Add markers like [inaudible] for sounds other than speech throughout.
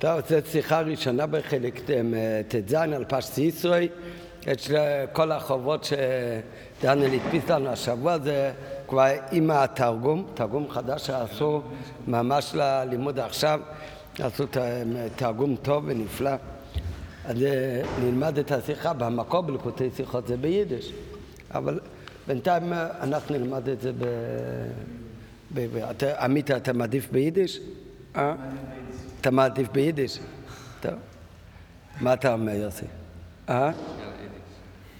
טוב, זו שיחה ראשונה בחלק ט"ז על פשט ישראל. יש כל החובות שדניאל הדפיס לנו השבוע, זה כבר עם התרגום, תרגום חדש שעשו ממש ללימוד עכשיו, עשו תרגום טוב ונפלא. אז אה, נלמד את השיחה במקור בלקוטי שיחות זה ביידיש, אבל בינתיים אה, אנחנו נלמד את זה ב... עמית, אתה מעדיף ביידיש? אה? אתה מעדיף ביידיש? טוב. מה אתה אומר, יוסי? אה?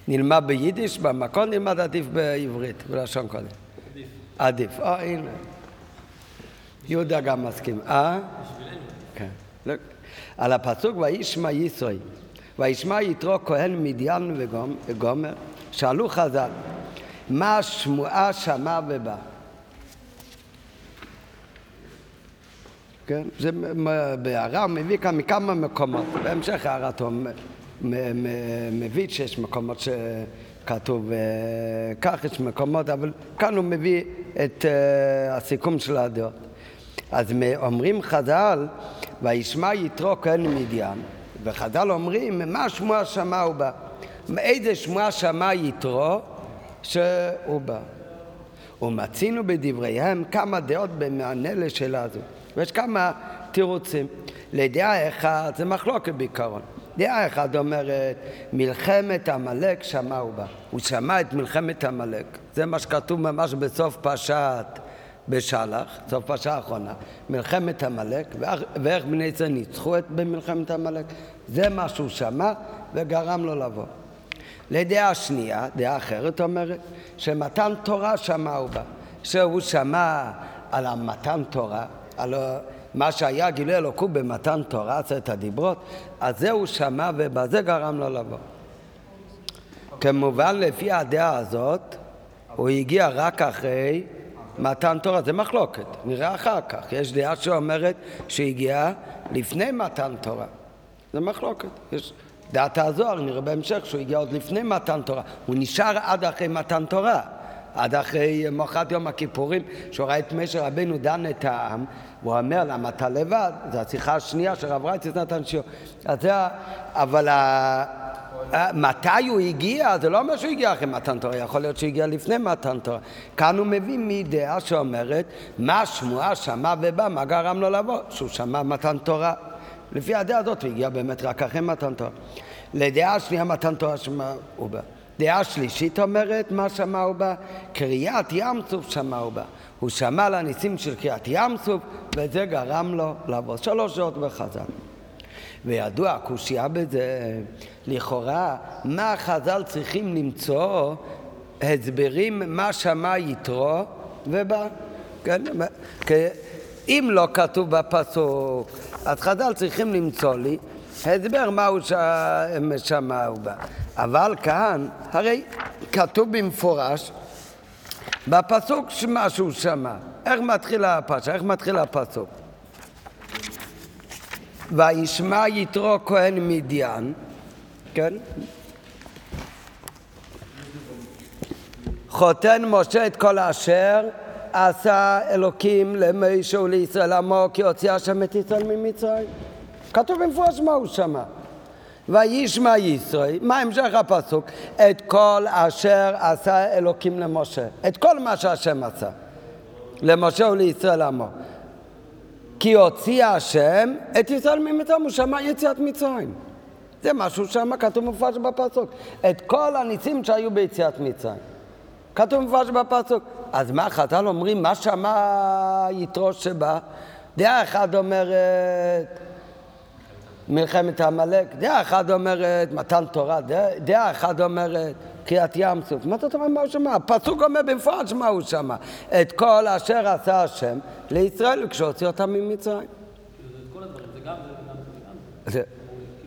נלמד ביידיש, במקום נלמד עדיף בעברית, בלשון קודם. עדיף. עדיף. אה, הנה. יהודה גם מסכים. אה? כן. לא. על הפסוק וישמע ישראל, וישמע יתרו כהן מדיין וגומר, שאלו חז"ל, מה שמועה שמע ובא? כן? זה בהערה הוא מביא כאן מכמה מקומות. בהמשך הערתו מביא שיש מקומות שכתוב אה, כך, יש מקומות, אבל כאן הוא מביא את אה, הסיכום של הדעות. אז אומרים חז"ל, וישמע יתרו כהן מדיין, וחז"ל אומרים, מה שמוע שמע הוא בא? מאיזה שמוע שמע יתרו שהוא בא? ומצינו בדבריהם כמה דעות במענה לשאלה הזו. ויש כמה תירוצים. לדעה אחת זה מחלוקת בעיקרון. דעה אחת אומרת, מלחמת עמלק שמע הוא בה. הוא שמע את מלחמת עמלק. זה מה שכתוב ממש בסוף פרשת בשלח, סוף פרשה האחרונה. מלחמת עמלק, ואיך בני ישראל ניצחו את במלחמת עמלק. זה מה שהוא שמע וגרם לו לבוא. לדעה שנייה, דעה אחרת אומרת, שמתן תורה שמע הוא בה. שהוא שמע על המתן תורה, על מה שהיה גילוי אלוקות במתן תורה, עשרת הדיברות, אז זה הוא שמע ובזה גרם לו לבוא. כמובן לפי הדעה הזאת, הוא הגיע רק אחרי מתן תורה, זה מחלוקת, נראה אחר כך. יש דעה שאומרת שהגיע לפני מתן תורה, זה מחלוקת. יש דעת הזוהר, נראה בהמשך שהוא הגיע עוד לפני מתן תורה, הוא נשאר עד אחרי מתן תורה. עד אחרי מוחרת יום הכיפורים, שהוא ראה את משה רבנו דן את העם, והוא אומר, למה אתה לבד? זו השיחה השנייה שרב רייצס נתן שיעור. אז זה, אבל ה... מתי הוא הגיע? זה לא אומר שהוא הגיע אחרי מתן תורה, יכול להיות שהוא הגיע לפני מתן תורה. כאן הוא מביא מדעה שאומרת, מה שמועה שמע ובא, מה גרם לו לבוא? שהוא שמע מתן תורה. לפי הדעה הזאת הוא הגיע באמת רק אחרי מתן תורה. לדעה שנייה מתן תורה שמע הוא בא. דעה שלישית אומרת, מה שמע הוא בה? קריאת ים סוף שמע הוא בה. הוא שמע על הניסים של קריאת ים סוף, וזה גרם לו לעבוד שלוש שעות בחז"ל. וידוע הקושייה בזה, לכאורה, מה חז"ל צריכים למצוא הסברים מה שמע יתרו ובא. כן? אם לא כתוב בפסוק, אז חז"ל צריכים למצוא לי הסבר מה הוא שמע ובא. אבל כאן, הרי כתוב במפורש בפסוק מה שהוא שמע. איך מתחיל הפרשה? איך מתחיל הפסוק? וישמע יתרו כהן מדיין, כן? חותן משה את כל אשר עשה אלוקים למשה ולישראל עמו כי הוציא השם את ישראל ממצרים. כתוב במפורש מה הוא שמע. וישמע ישראל, מה המשך הפסוק? את כל אשר עשה אלוקים למשה. את כל מה שהשם עשה. למשה ולישראל עמו. כי הוציא השם את ישראל ממצרים, הוא שמע יציאת מצרים. זה משהו שם כתוב מפורש בפסוק. את כל הניסים שהיו ביציאת מצרים. כתוב מפורש בפסוק. אז מה חז"ל אומרים, מה שמע יתרו שבא? דעה אחת אומרת מלחמת עמלק, דעה אחת אומרת מתן תורה, דעה, אחת אומרת קריאת ים סוף. מה זאת אומרת מה הוא שמע? הפסוק אומר במפורש מה הוא שמע. את כל אשר עשה השם לישראל כשהוציא אותם ממצרים.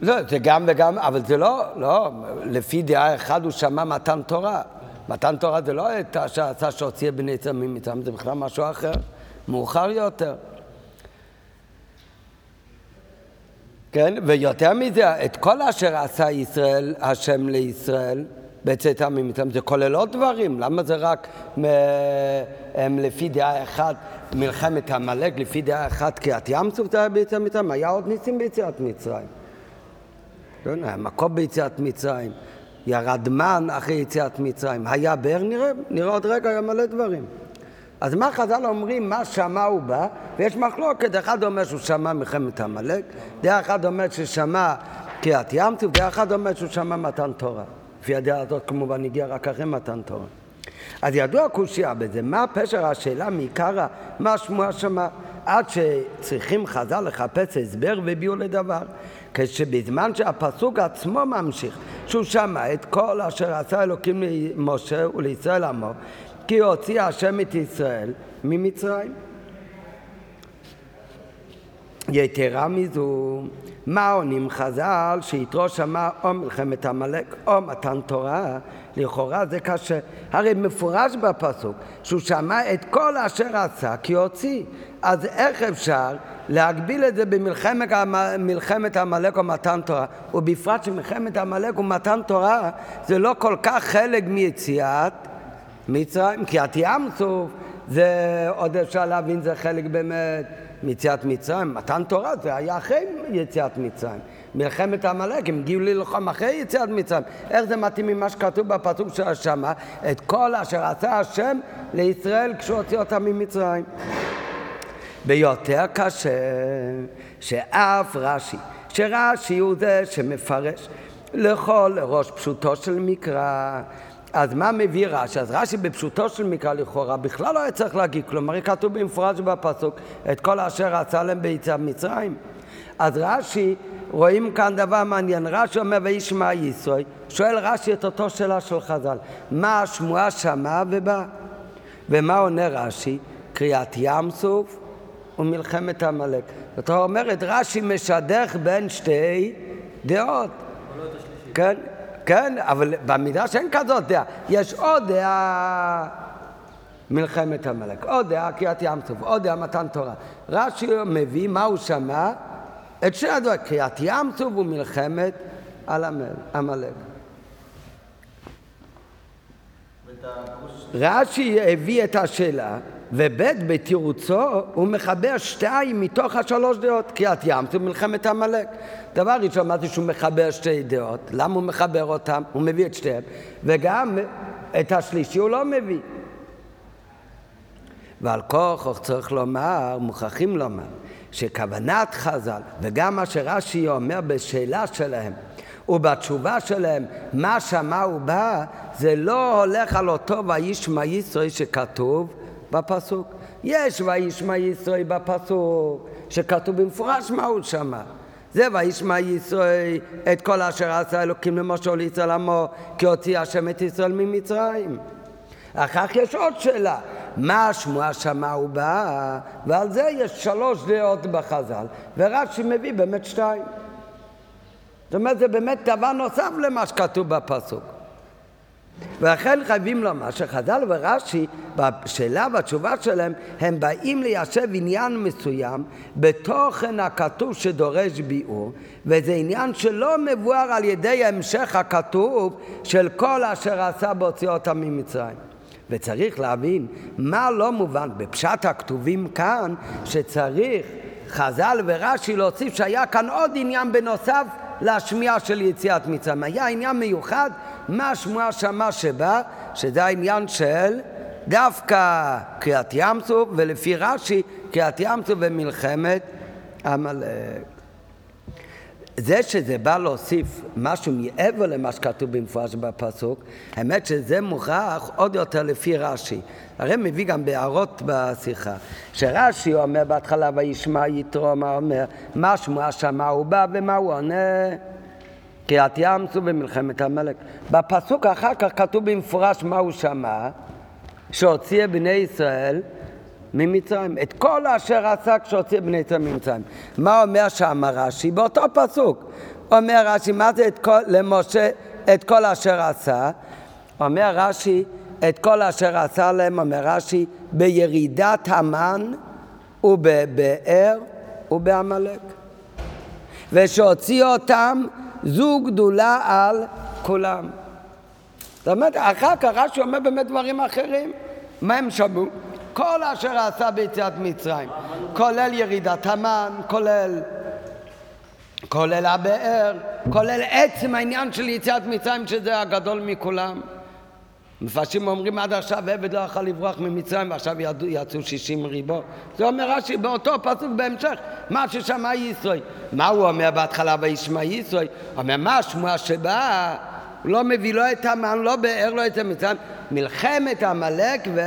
לא, זה גם וגם, אבל זה לא, לא, לפי דעה אחת הוא שמע מתן תורה. מתן תורה זה לא את אשר עשה שהוציא בני ישראל ממצרים, זה בכלל משהו אחר, מאוחר יותר. כן? ויותר מזה, את כל אשר עשה ישראל, השם לישראל, בצאתם ממצרים, זה כולל עוד דברים, למה זה רק מ... הם לפי דעה אחת מלחמת עמלק, לפי דעה אחת קריעת ים סוף זה היה ביציאת מצרים, היה עוד ניסים ביציאת מצרים. לא יודע, מקום ביציאת מצרים, ירד מן אחרי יציאת מצרים, היה באר, נראה, נראה עוד רגע, היה מלא דברים. אז מה חז"ל אומרים, מה שמע הוא בא, ויש מחלוקת, אחד אומר שהוא שמע מלחמת עמלק, דעה אחד אומר ששמע קריאת ים סוף, דעה אחד אומר שהוא שמע מתן תורה. לפי הדעה הזאת כמובן הגיע רק אחרי מתן תורה. אז ידוע קושייה בזה, מה פשר השאלה מעיקרא, מה שמוע שמע, עד שצריכים חז"ל לחפש הסבר והביאו לדבר. כשבזמן שהפסוק עצמו ממשיך, שהוא שמע את כל אשר עשה אלוקים למשה ולישראל עמו, כי הוציא השם את ישראל ממצרים. יתרה מזו, מה עונים חז"ל שיתרו שמע או מלחמת עמלק או מתן תורה? לכאורה זה קשה. הרי מפורש בפסוק שהוא שמע את כל אשר עשה כי הוציא. אז איך אפשר להגביל את זה במלחמת עמלק או מתן תורה? ובפרט שמלחמת עמלק ומתן תורה זה לא כל כך חלק מיציאת מצרים, כי ים סוף זה עוד אפשר להבין זה חלק באמת מיציאת מצרים. מתן תורה זה היה אחרי יציאת מצרים. מלחמת עמלק, הם הגיעו ללחום אחרי יציאת מצרים. איך זה מתאים ממה שכתוב בפסוק של השמה? את כל אשר עשה השם לישראל כשהוא הוציא אותם ממצרים. ביותר קשה שאף רש"י, שרש"י הוא זה שמפרש לכל ראש פשוטו של מקרא. אז מה מביא רש"י? אז רש"י בפשוטו של מקרא לכאורה בכלל לא היה צריך להגיד כלום, הרי כתוב במפורש בפסוק את כל אשר עשה להם ביציאת מצרים. אז רש"י, רואים כאן דבר מעניין, רש"י אומר וישמע ישראל, שואל רש"י את אותו שאלה של חז"ל, מה השמועה שמע ובא? ומה עונה רש"י? קריאת ים סוף ומלחמת עמלק. זאת אומרת, רש"י משדך בין שתי דעות. כן, כן, אבל במדרש אין כזאת דעה. יש עוד דעה מלחמת עמלק, עוד דעה קריאת ים סוף, עוד דעה מתן תורה. רש"י מביא מה הוא שמע? את שני הדברים, קריאת ים סוף ומלחמת על עמלק. רש"י הביא את השאלה וב' בתירוצו הוא מחבר שתיים מתוך השלוש דעות, קריאת ים סוף ומלחמת עמלק. דבר ראשון, אמרתי שהוא מחבר שתי דעות, למה הוא מחבר אותם? הוא מביא את שתיהם, וגם את השלישי הוא לא מביא. ועל כוח צריך לומר, מוכרחים לומר, שכוונת חז"ל, וגם מה שרש"י אומר בשאלה שלהם, ובתשובה שלהם, מה שמע ובא, זה לא הולך על אותו וישמע ישראל שכתוב בפסוק. יש וישמע ישראל בפסוק, שכתוב במפורש מה הוא שמע. זה וישמע ישראל את כל אשר עשה אלוקים למשה לישראל עמו, כי הוציא השם את ישראל ממצרים. אחר כך יש עוד שאלה, מה השמועה שמע ובא? ועל זה יש שלוש דעות בחז"ל, ורש"י מביא באמת שתיים. זאת אומרת, זה באמת דבר נוסף למה שכתוב בפסוק. ולכן חייבים לומר שחז"ל ורש"י בשאלה והתשובה שלהם הם באים ליישב עניין מסוים בתוכן הכתוב שדורש ביאור וזה עניין שלא מבואר על ידי המשך הכתוב של כל אשר עשה בהוציא אותם ממצרים וצריך להבין מה לא מובן בפשט הכתובים כאן שצריך חז"ל ורש"י להוסיף שהיה כאן עוד עניין בנוסף להשמיע של יציאת מצרים. היה עניין מיוחד, מה השמועה שמה שבא, שזה העניין של דווקא קריאת ים סוף, ולפי רש"י קריאת ים סוף ומלחמת עמלק. זה שזה בא להוסיף משהו מעבר למה שכתוב במפורש בפסוק, האמת שזה מוכרח עוד יותר לפי רש"י. הרי מביא גם בהערות בשיחה, שרש"י אומר בהתחלה וישמע יתרו, מה אומר? מה שמוע שמע הוא בא ומה הוא עונה? קריאת ים סוף במלחמת המלך. בפסוק אחר כך כתוב במפורש מה הוא שמע, שהוציא בני ישראל ממצרים. את כל אשר עשה כשהוציא בני ישראל ממצרים. מה אומר שם רש"י? באותו פסוק. אומר רש"י, מה זה את כל, למשה את כל אשר עשה? אומר רש"י, את כל אשר עשה להם, אומר רש"י, בירידת המן ובבאר ובעמלק. ושהוציא אותם זו גדולה על כולם. זאת אומרת, אחר כך רש"י אומר באמת דברים אחרים. מה הם שמעו? כל אשר עשה ביציאת מצרים, כולל ירידת המן, כולל כולל הבאר, כולל עצם העניין של יציאת מצרים שזה הגדול מכולם. מפרשים אומרים עד עכשיו עבד לא יכול לברוח ממצרים ועכשיו יצאו שישים ריבו. זה אומר רש"י באותו פסוק בהמשך, מה ששמע ישראל. מה הוא אומר בהתחלה וישמע ישראל? אומר מה השמועה שבאה? הוא לא מביא לא את המן, לא באר, לא את המצרים, מלחמת עמלק ו...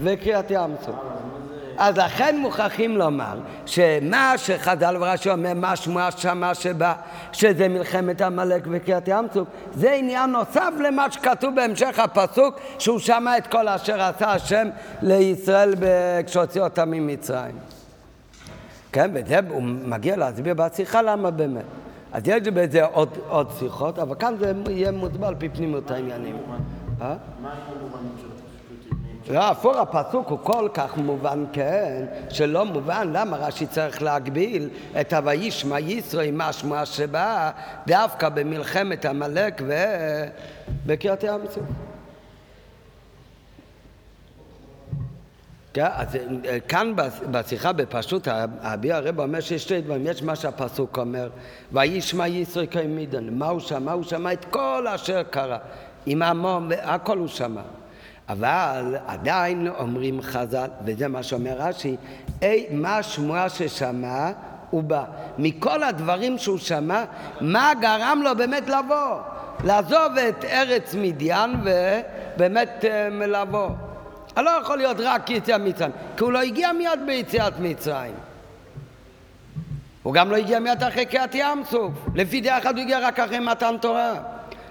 וקריאת ים סוף. אז לכן מוכרחים לומר שמה שחז"ל ורש"י אומר, מה שמועה שמה שבא, שזה מלחמת עמלק וקריאת ים סוף, זה עניין נוסף למה שכתוב בהמשך הפסוק, שהוא שמע את כל אשר עשה השם לישראל כשהוציא אותם ממצרים. כן, וזה הוא מגיע להסביר בשיחה למה באמת. אז יש בזה עוד, עוד שיחות, אבל כאן זה יהיה מוסבר על פי פנימות העניינים. מה לא, הפוך, הפסוק הוא כל כך מובן, כן, שלא מובן למה רש"י צריך להגביל את ה"וישמע ישרו" עם השמועה שבאה דווקא במלחמת עמלק ובקריאת ים סוף. כן, אז כאן בשיחה בפשוט, אבי הרב אומר שיש שתי דברים, יש מה שהפסוק אומר, וישמע ישרו כמידון, מה הוא שמע? הוא שמע את כל אשר קרה, עם המון, הכל הוא שמע. אבל עדיין אומרים חז"ל, וזה מה שאומר רש"י, אי מה השמועה ששמע, הוא בא. מכל הדברים שהוא שמע, מה גרם לו באמת לבוא? לעזוב את ארץ מדיין ובאמת אה, לבוא. לא יכול להיות רק יציאת מצרים, כי הוא לא הגיע מיד ביציאת מצרים. הוא גם לא הגיע מיד אחרי קריאת ים סוף. לפי דעה אחת הוא הגיע רק אחרי מתן תורה.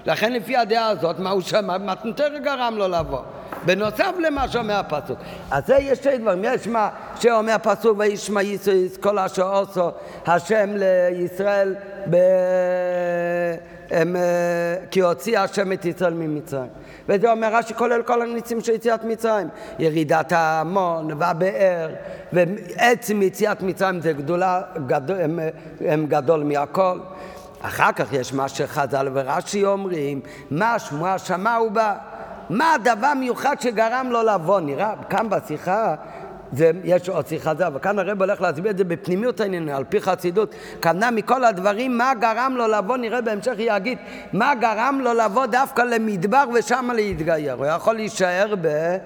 לכן לפי הדעה הזאת, מה הוא שמע? מתן תורה גרם לו לבוא. בנוסף למה שאומר הפסוק. אז זה יש שתי דברים, יש מה שאומר הפסוק וישמע ישראל כל אשר עושו השם לישראל ב... הם, כי הוציא השם את ישראל ממצרים. וזה אומר רש"י כולל כל הניצים של יציאת מצרים. ירידת ההמון והבאר ועצם יציאת מצרים זה גדולה, גדול, הם, הם גדול מהכל. אחר כך יש מה שחז"ל ורש"י אומרים, מה שמועה שמע ובא. מה הדבר המיוחד שגרם לו לבוא? נראה, כאן בשיחה, זה, יש עוד שיחה זה, אבל כאן הרב הולך להסביר את זה בפנימיות העניין, על פי חסידות. כוונה מכל הדברים, מה גרם לו לבוא, נראה בהמשך יגיד, מה גרם לו לבוא דווקא למדבר ושם להתגייר. הוא יכול להישאר ב,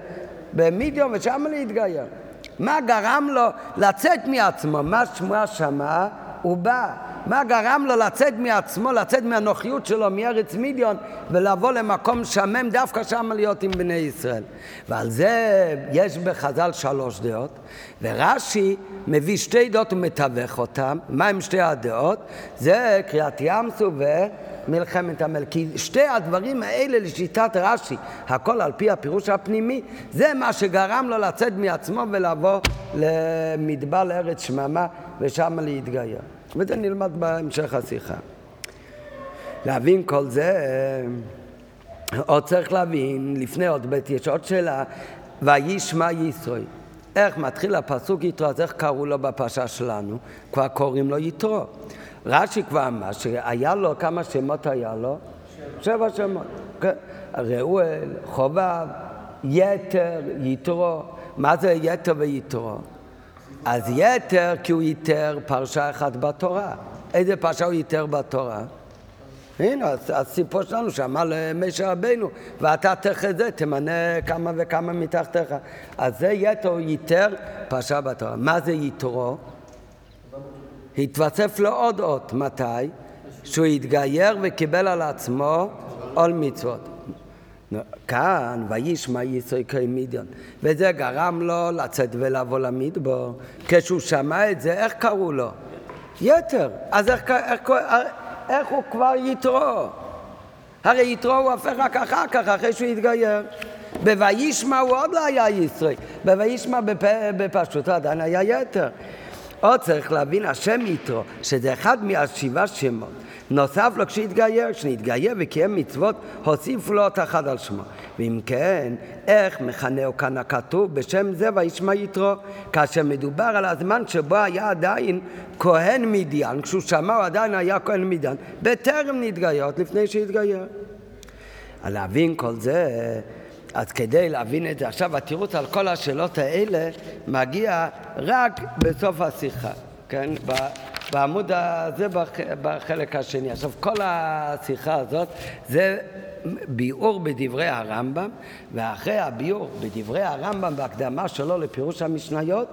במדיום ושם להתגייר. מה גרם לו לצאת מעצמו? מה שמועה שמה? הוא בא. מה גרם לו לצאת מעצמו, לצאת מהנוחיות שלו מארץ מידיון ולבוא למקום שמם דווקא שם להיות עם בני ישראל. ועל זה יש בחז"ל שלוש דעות, ורש"י מביא שתי דעות ומתווך אותן. מה הם שתי הדעות? זה קריאת ים סוף מלחמת המלך. כי שתי הדברים האלה לשיטת רש"י, הכל על פי הפירוש הפנימי, זה מה שגרם לו לצאת מעצמו ולבוא למדבר לארץ שממה ושם להתגייר. וזה נלמד בהמשך השיחה. להבין כל זה, עוד צריך להבין, לפני עוד בית יש עוד שאלה, וישמע ישרוי. איך מתחיל הפסוק יתרו, אז איך קראו לו בפרשה שלנו? כבר קוראים לו יתרו. רש"י כבר אמר שהיה לו, כמה שמות היה לו? שבע שמות. כן. ראואל, חובב, יתר, יתרו. מה זה יתר ויתרו? אז יתר כי הוא ייתר פרשה אחת בתורה. איזה פרשה הוא ייתר בתורה? הנה, הסיפור שלנו שאמר למשה רבינו, ואתה תחזה, תמנה כמה וכמה מתחתיך. אז זה יתר הוא ייתר פרשה בתורה. מה זה יתרו? התווסף לו עוד אות. מתי? שהוא התגייר וקיבל על עצמו עול מצוות. כאן, וישמע יסוי כמידיון. וזה גרם לו לצאת ולבוא למדבור. כשהוא שמע את זה, איך קראו לו? יתר. אז איך, איך, איך, איך הוא כבר יתרו? הרי יתרו הוא הופך רק אחר כך, אחרי שהוא התגייר. בוישמע הוא עוד לא היה ישראל. בוישמע בפ... בפשוט עדיין היה יתר. עוד צריך להבין, השם יתרו, שזה אחד מהשבעה שמות. נוסף לו כשהתגייר, כשנתגייר וקיים מצוות, הוסיפו לו את אחד על שמו. ואם כן, איך מכנהו כאן הכתוב בשם זה וישמע יתרו, כאשר מדובר על הזמן שבו היה עדיין כהן מדיין, כשהוא שמע הוא עדיין היה כהן מדיין, בטרם נתגייר, לפני שהתגייר. להבין כל זה, אז כדי להבין את זה, עכשיו התירוץ על כל השאלות האלה מגיע רק בסוף השיחה, כן? בעמוד הזה בחלק השני. עכשיו כל השיחה הזאת זה ביאור בדברי הרמב"ם, ואחרי הביאור בדברי הרמב"ם בהקדמה שלו לפירוש המשניות,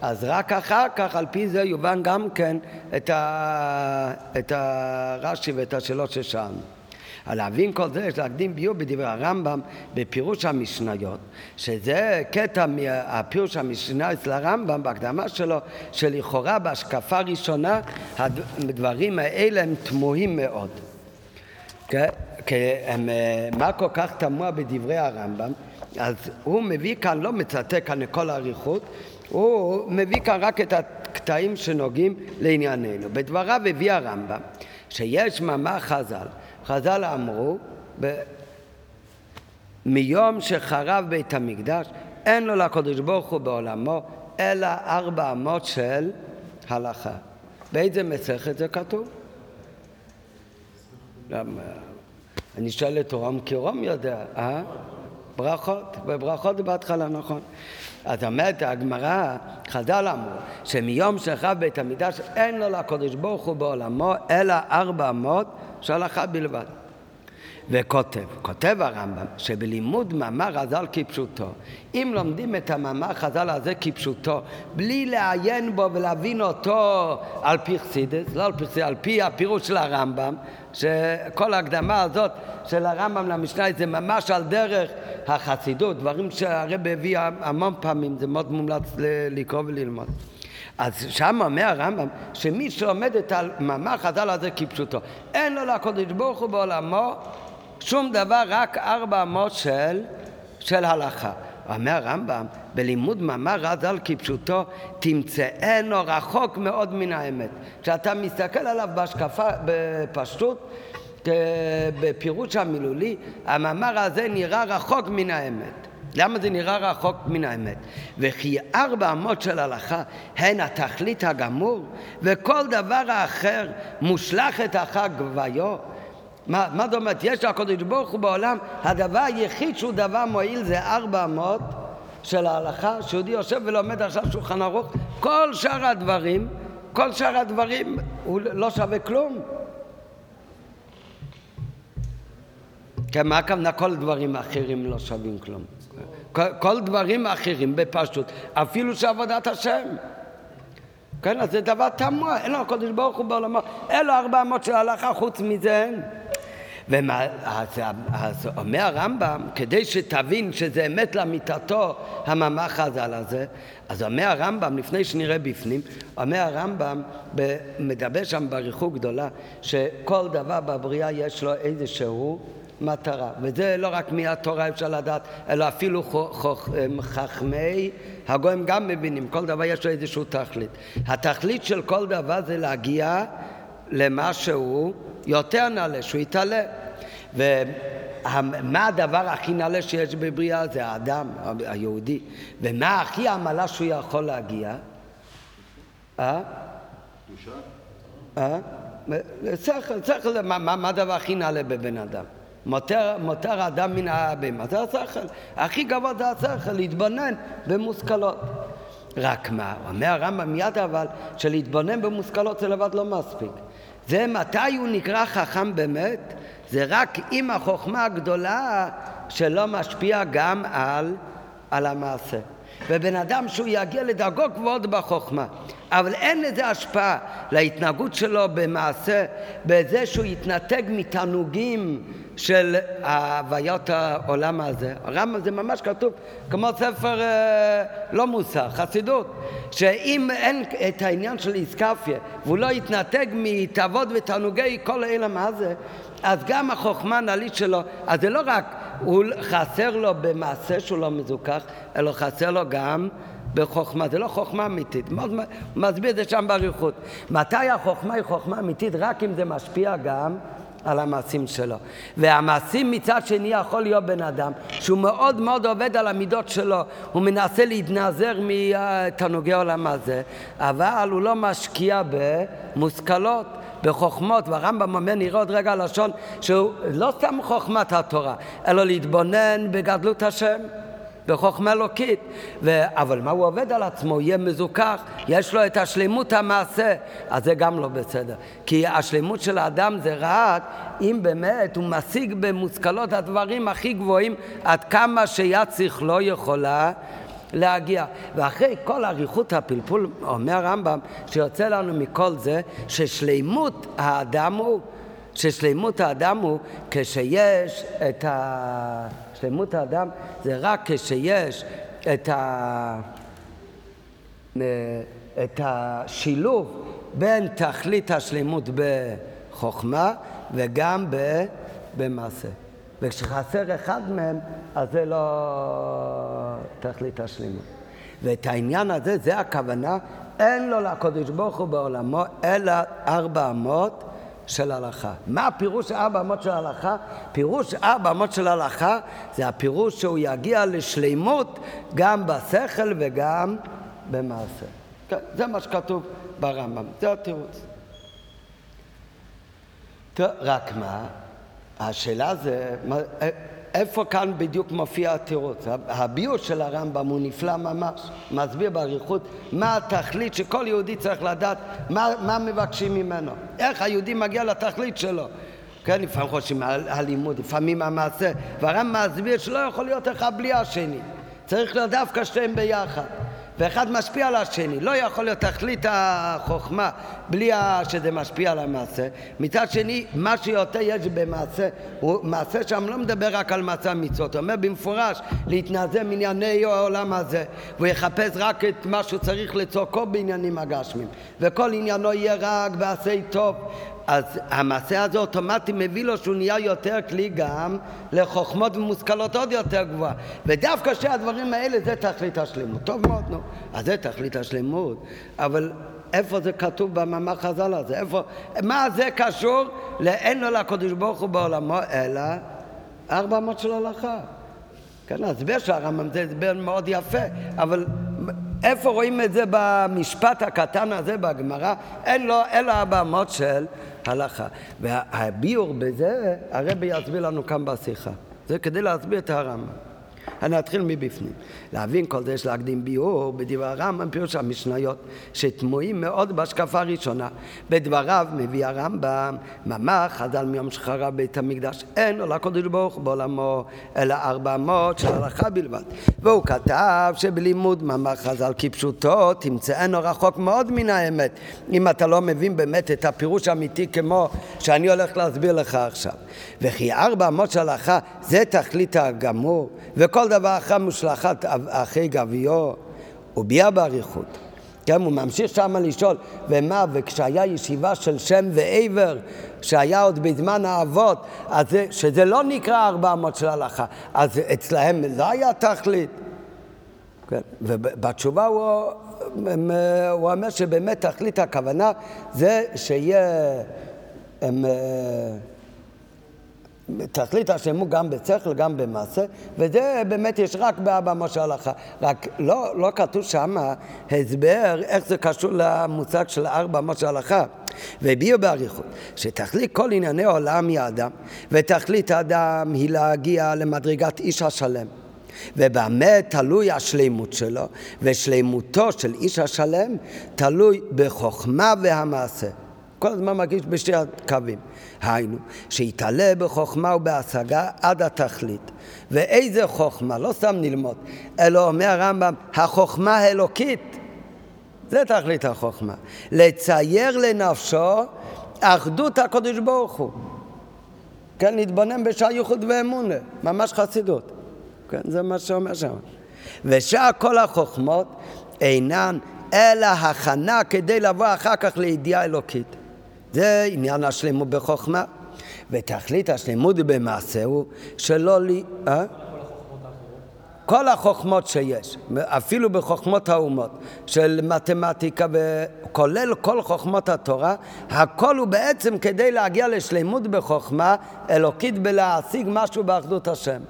אז רק אחר כך, על פי זה יובן גם כן את, ה... את הרש"י ואת השאלות ששאלנו. להבין כל זה יש להקדים ביור בדברי הרמב"ם בפירוש המשניות, שזה קטע מהפירוש המשנה אצל הרמב"ם בהקדמה שלו, שלכאורה בהשקפה ראשונה הדברים האלה הם תמוהים מאוד. הם, מה כל כך תמוה בדברי הרמב"ם? אז הוא מביא כאן, לא מצטט כאן לכל האריכות, הוא מביא כאן רק את הקטעים שנוגעים לענייננו. בדבריו הביא הרמב"ם שיש מאמר חז"ל, חז"ל אמרו ב... מיום שחרב בית המקדש אין לו לקדוש ברוך הוא בעולמו אלא ארבע אמות של הלכה. באיזה מסכת זה כתוב? אני שואל את רום כי רום יודע, אה? ברכות, בברכות בהתחלה, נכון. אז אומרת הגמרא, חז"ל אמרו, שמיום שחרב בית המקדש אין לו לקדוש ברוך הוא בעולמו אלא ארבע אמות של הלכה בלבד. וכותב, כותב הרמב"ם, שבלימוד מאמר חז"ל כפשוטו, אם לומדים את המאמר חז"ל הזה כפשוטו, בלי לעיין בו ולהבין אותו על פי חסידס, לא על פי חסידס, על פי הפירוש של הרמב"ם, שכל ההקדמה הזאת של הרמב"ם למשנה זה ממש על דרך החסידות, דברים שהרב הביא המון פעמים, זה מאוד מומלץ לקרוא וללמוד. אז שם אומר הרמב"ם שמי שעומד את המאמר חז"ל הזה כפשוטו, אין לו לקודש ברוך הוא בעולמו שום דבר, רק ארבע אמות של, של הלכה. אומר הרמב"ם, בלימוד מאמר חז"ל כפשוטו, תמצאנו רחוק מאוד מן האמת. כשאתה מסתכל עליו בהשקפה, בפשטות, בפירוש המילולי, המאמר הזה נראה רחוק מן האמת. למה זה נראה רחוק מן האמת? וכי ארבע אמות של הלכה הן התכלית הגמור, וכל דבר האחר מושלכת אחר גביו. מה, מה זאת אומרת? יש לקדוש ברוך הוא בעולם, הדבר היחיד שהוא דבר מועיל זה ארבע אמות של ההלכה, שיהודי יושב ולומד עכשיו שולחן ערוך, כל שאר הדברים, כל שאר הדברים הוא לא שווה כלום. כן, מה הכוונה כל דברים אחרים לא שווים כלום? כל, כל דברים אחרים בפשטות, אפילו שעבודת השם. כן, אז זה דבר תמוה, אין לו הקדוש ברוך הוא בעולמו, אין לו ארבע אמות של הלכה, חוץ מזה. ומה, אז, אז אומר הרמב"ם, כדי שתבין שזה אמת לאמיתתו המאמר חז"ל הזה, אז אומר הרמב"ם, לפני שנראה בפנים, אומר הרמב"ם, מדבר שם באריכות גדולה, שכל דבר בבריאה יש לו איזשהו מטרה. וזה לא רק מהתורה אפשר לדעת, אלא אפילו חכמי הגויים גם מבינים, כל דבר יש לו איזשהו תכלית. התכלית של כל דבר זה להגיע למשהו יותר נעלה, שהוא יתעלה. ומה הדבר הכי נעלה שיש בבריאה? זה האדם, היהודי. ומה הכי עמלה שהוא יכול להגיע? אה? אה? שכל, שכל, מה הדבר הכי נעלה בבן אדם? מותר, מותר האדם מן הבהמה, זה השכל. הכי גבוה זה השכל, להתבונן במושכלות. רק מה, אומר הרמב"ם מיד אבל, שלהתבונן במושכלות זה לבד לא מספיק. זה מתי הוא נקרא חכם באמת? זה רק עם החוכמה הגדולה שלא משפיע גם על, על המעשה. ובן אדם שהוא יגיע לדרגות גבוהות בחוכמה, אבל אין לזה השפעה להתנהגות שלו במעשה, בזה שהוא יתנתק מתענוגים של הוויות העולם הזה. הרמב"ם זה ממש כתוב כמו ספר אה, לא מוסר, חסידות, שאם אין את העניין של איסקפיה והוא לא יתנתק מתאוות ותענוגי כל העולם הזה, אז גם החוכמה הנעלית שלו, אז זה לא רק, הוא חסר לו במעשה שהוא לא מזוכח, אלא חסר לו גם בחוכמה, זה לא חוכמה אמיתית, הוא מסביר את זה שם באריכות. מתי החוכמה היא חוכמה אמיתית? רק אם זה משפיע גם על המעשים שלו. והמעשים מצד שני יכול להיות בן אדם שהוא מאוד מאוד עובד על המידות שלו, הוא מנסה להתנעזר מתענוגי העולם הזה, אבל הוא לא משקיע במושכלות. בחוכמות, והרמב"ם אומר, נראה עוד רגע לשון, שהוא לא סתם חוכמת התורה, אלא להתבונן בגדלות השם. בחוכמה אלוקית. ו... אבל מה הוא עובד על עצמו? יהיה מזוכח, יש לו את השלמות המעשה, אז זה גם לא בסדר. כי השלמות של האדם זה רק אם באמת הוא משיג במושכלות הדברים הכי גבוהים עד כמה שיד שכלו יכולה להגיע. ואחרי כל אריכות הפלפול, אומר הרמב"ם, שיוצא לנו מכל זה, ששלימות האדם הוא, ששלימות האדם הוא כשיש את ה... שלמות האדם זה רק כשיש את, ה... את השילוב בין תכלית השלמות בחוכמה וגם במעשה. וכשחסר אחד מהם, אז זה לא תכלית השלמות. ואת העניין הזה, זה הכוונה, אין לו לקודש ברוך הוא בעולמו, אלא ארבע אמות של הלכה. מה הפירוש ארבע אמות של הלכה? פירוש ארבע אמות של הלכה זה הפירוש שהוא יגיע לשלימות גם בשכל וגם במעשה. כן, זה מה שכתוב ברמב"ם, זה התירוץ. טוב, רק מה, השאלה זה, איפה כאן בדיוק מופיע התירוץ? הביור של הרמב"ם הוא נפלא ממש, מסביר באריכות מה התכלית שכל יהודי צריך לדעת, מה, מה מבקשים ממנו, איך היהודי מגיע לתכלית שלו. כן, לפעמים חושבים על הלימוד, לפעמים המעשה, והרמב"ם מסביר שלא יכול להיות אחד בלי השני, צריך דווקא שתיהם ביחד. ואחד משפיע על השני. לא יכול להיות תכלית החוכמה בלי שזה משפיע על המעשה. מצד שני, מה שיותר יש במעשה, הוא מעשה שם לא מדבר רק על מעשה המצוות, הוא אומר במפורש להתנזר מענייני העולם הזה, והוא יחפש רק את מה שהוא צריך לצורכו בעניינים הגשמים, וכל עניינו יהיה רק בעשה טוב. אז המעשה הזה אוטומטי מביא לו שהוא נהיה יותר כלי גם לחוכמות ומושכלות עוד יותר גבוהה. ודווקא שני הדברים האלה זה תכלית השלמות. טוב מאוד, נו. אז זה תכלית השלמות. אבל איפה זה כתוב במאמר חז"ל הזה? איפה, מה זה קשור לאין לו לקדוש ברוך הוא בעולמו, אלא ארבע אמות של הלכה. כן, ההסבר של הרמב"ם זה הסבר מאוד יפה, אבל איפה רואים את זה במשפט הקטן הזה בגמרא? אין לו אלא ארבע אמות של הלכה. והביור בזה, הרבי יסביר לנו כאן בשיחה. זה כדי להסביר את הרמב"ם. אני אתחיל מבפנים. להבין כל זה יש להקדים ביאור בדברי הרמב"ם פירוש המשניות שתמוהים מאוד בהשקפה הראשונה. בדבריו מביא הרמב"ם ממש חז"ל מיום שחרר בית המקדש אין לו לקודש ברוך בעולמו אלא ארבע אמות של הלכה בלבד. והוא כתב שבלימוד ממש חז"ל כפשוטו תמצאנו רחוק מאוד מן האמת אם אתה לא מבין באמת את הפירוש האמיתי כמו שאני הולך להסביר לך עכשיו. וכי ארבע אמות של הלכה זה תכלית הגמור וכל דבר אחר מושלכת אחרי גביו, הוא ביע באריכות. כן, הוא ממשיך שם לשאול, ומה, וכשהיה ישיבה של שם ועבר, שהיה עוד בזמן האבות, אז זה, שזה לא נקרא ארבע אמות של הלכה, אז אצלהם זה היה תכלית. כן, ובתשובה הוא, הוא אומר שבאמת תכלית הכוונה זה שיהיה... הם, תכלית השלמות גם בשכל, גם במעשה, וזה באמת יש רק באבא משה הלכה. רק לא, לא כתוב שם הסבר איך זה קשור למושג של ארבע משה הלכה. והביעו באריכות שתכלית כל ענייני העולם היא האדם, ותכלית האדם היא להגיע למדרגת איש השלם. ובמה תלוי השלימות שלו, ושלימותו של איש השלם תלוי בחוכמה והמעשה. כל הזמן מרגיש בשתי הקווים. היינו, שיתעלה בחוכמה ובהשגה עד התכלית. ואיזה חוכמה, לא סתם ללמוד, אלא אומר הרמב"ם, החוכמה האלוקית, זה תכלית החוכמה. לצייר לנפשו אחדות הקדוש ברוך הוא. כן, להתבונן בשעה ייחוד ואמונה, ממש חסידות. כן, זה מה שאומר שם. ושאר כל החוכמות אינן אלא הכנה כדי לבוא אחר כך לידיעה אלוקית. זה עניין השלמות בחוכמה. ותכלית השלמות במעשה הוא שלא לי... אה? כל החוכמות שיש, אפילו בחוכמות האומות, של מתמטיקה, כולל כל חוכמות התורה, הכל הוא בעצם כדי להגיע לשלמות בחוכמה אלוקית בלהשיג משהו באחדות השם.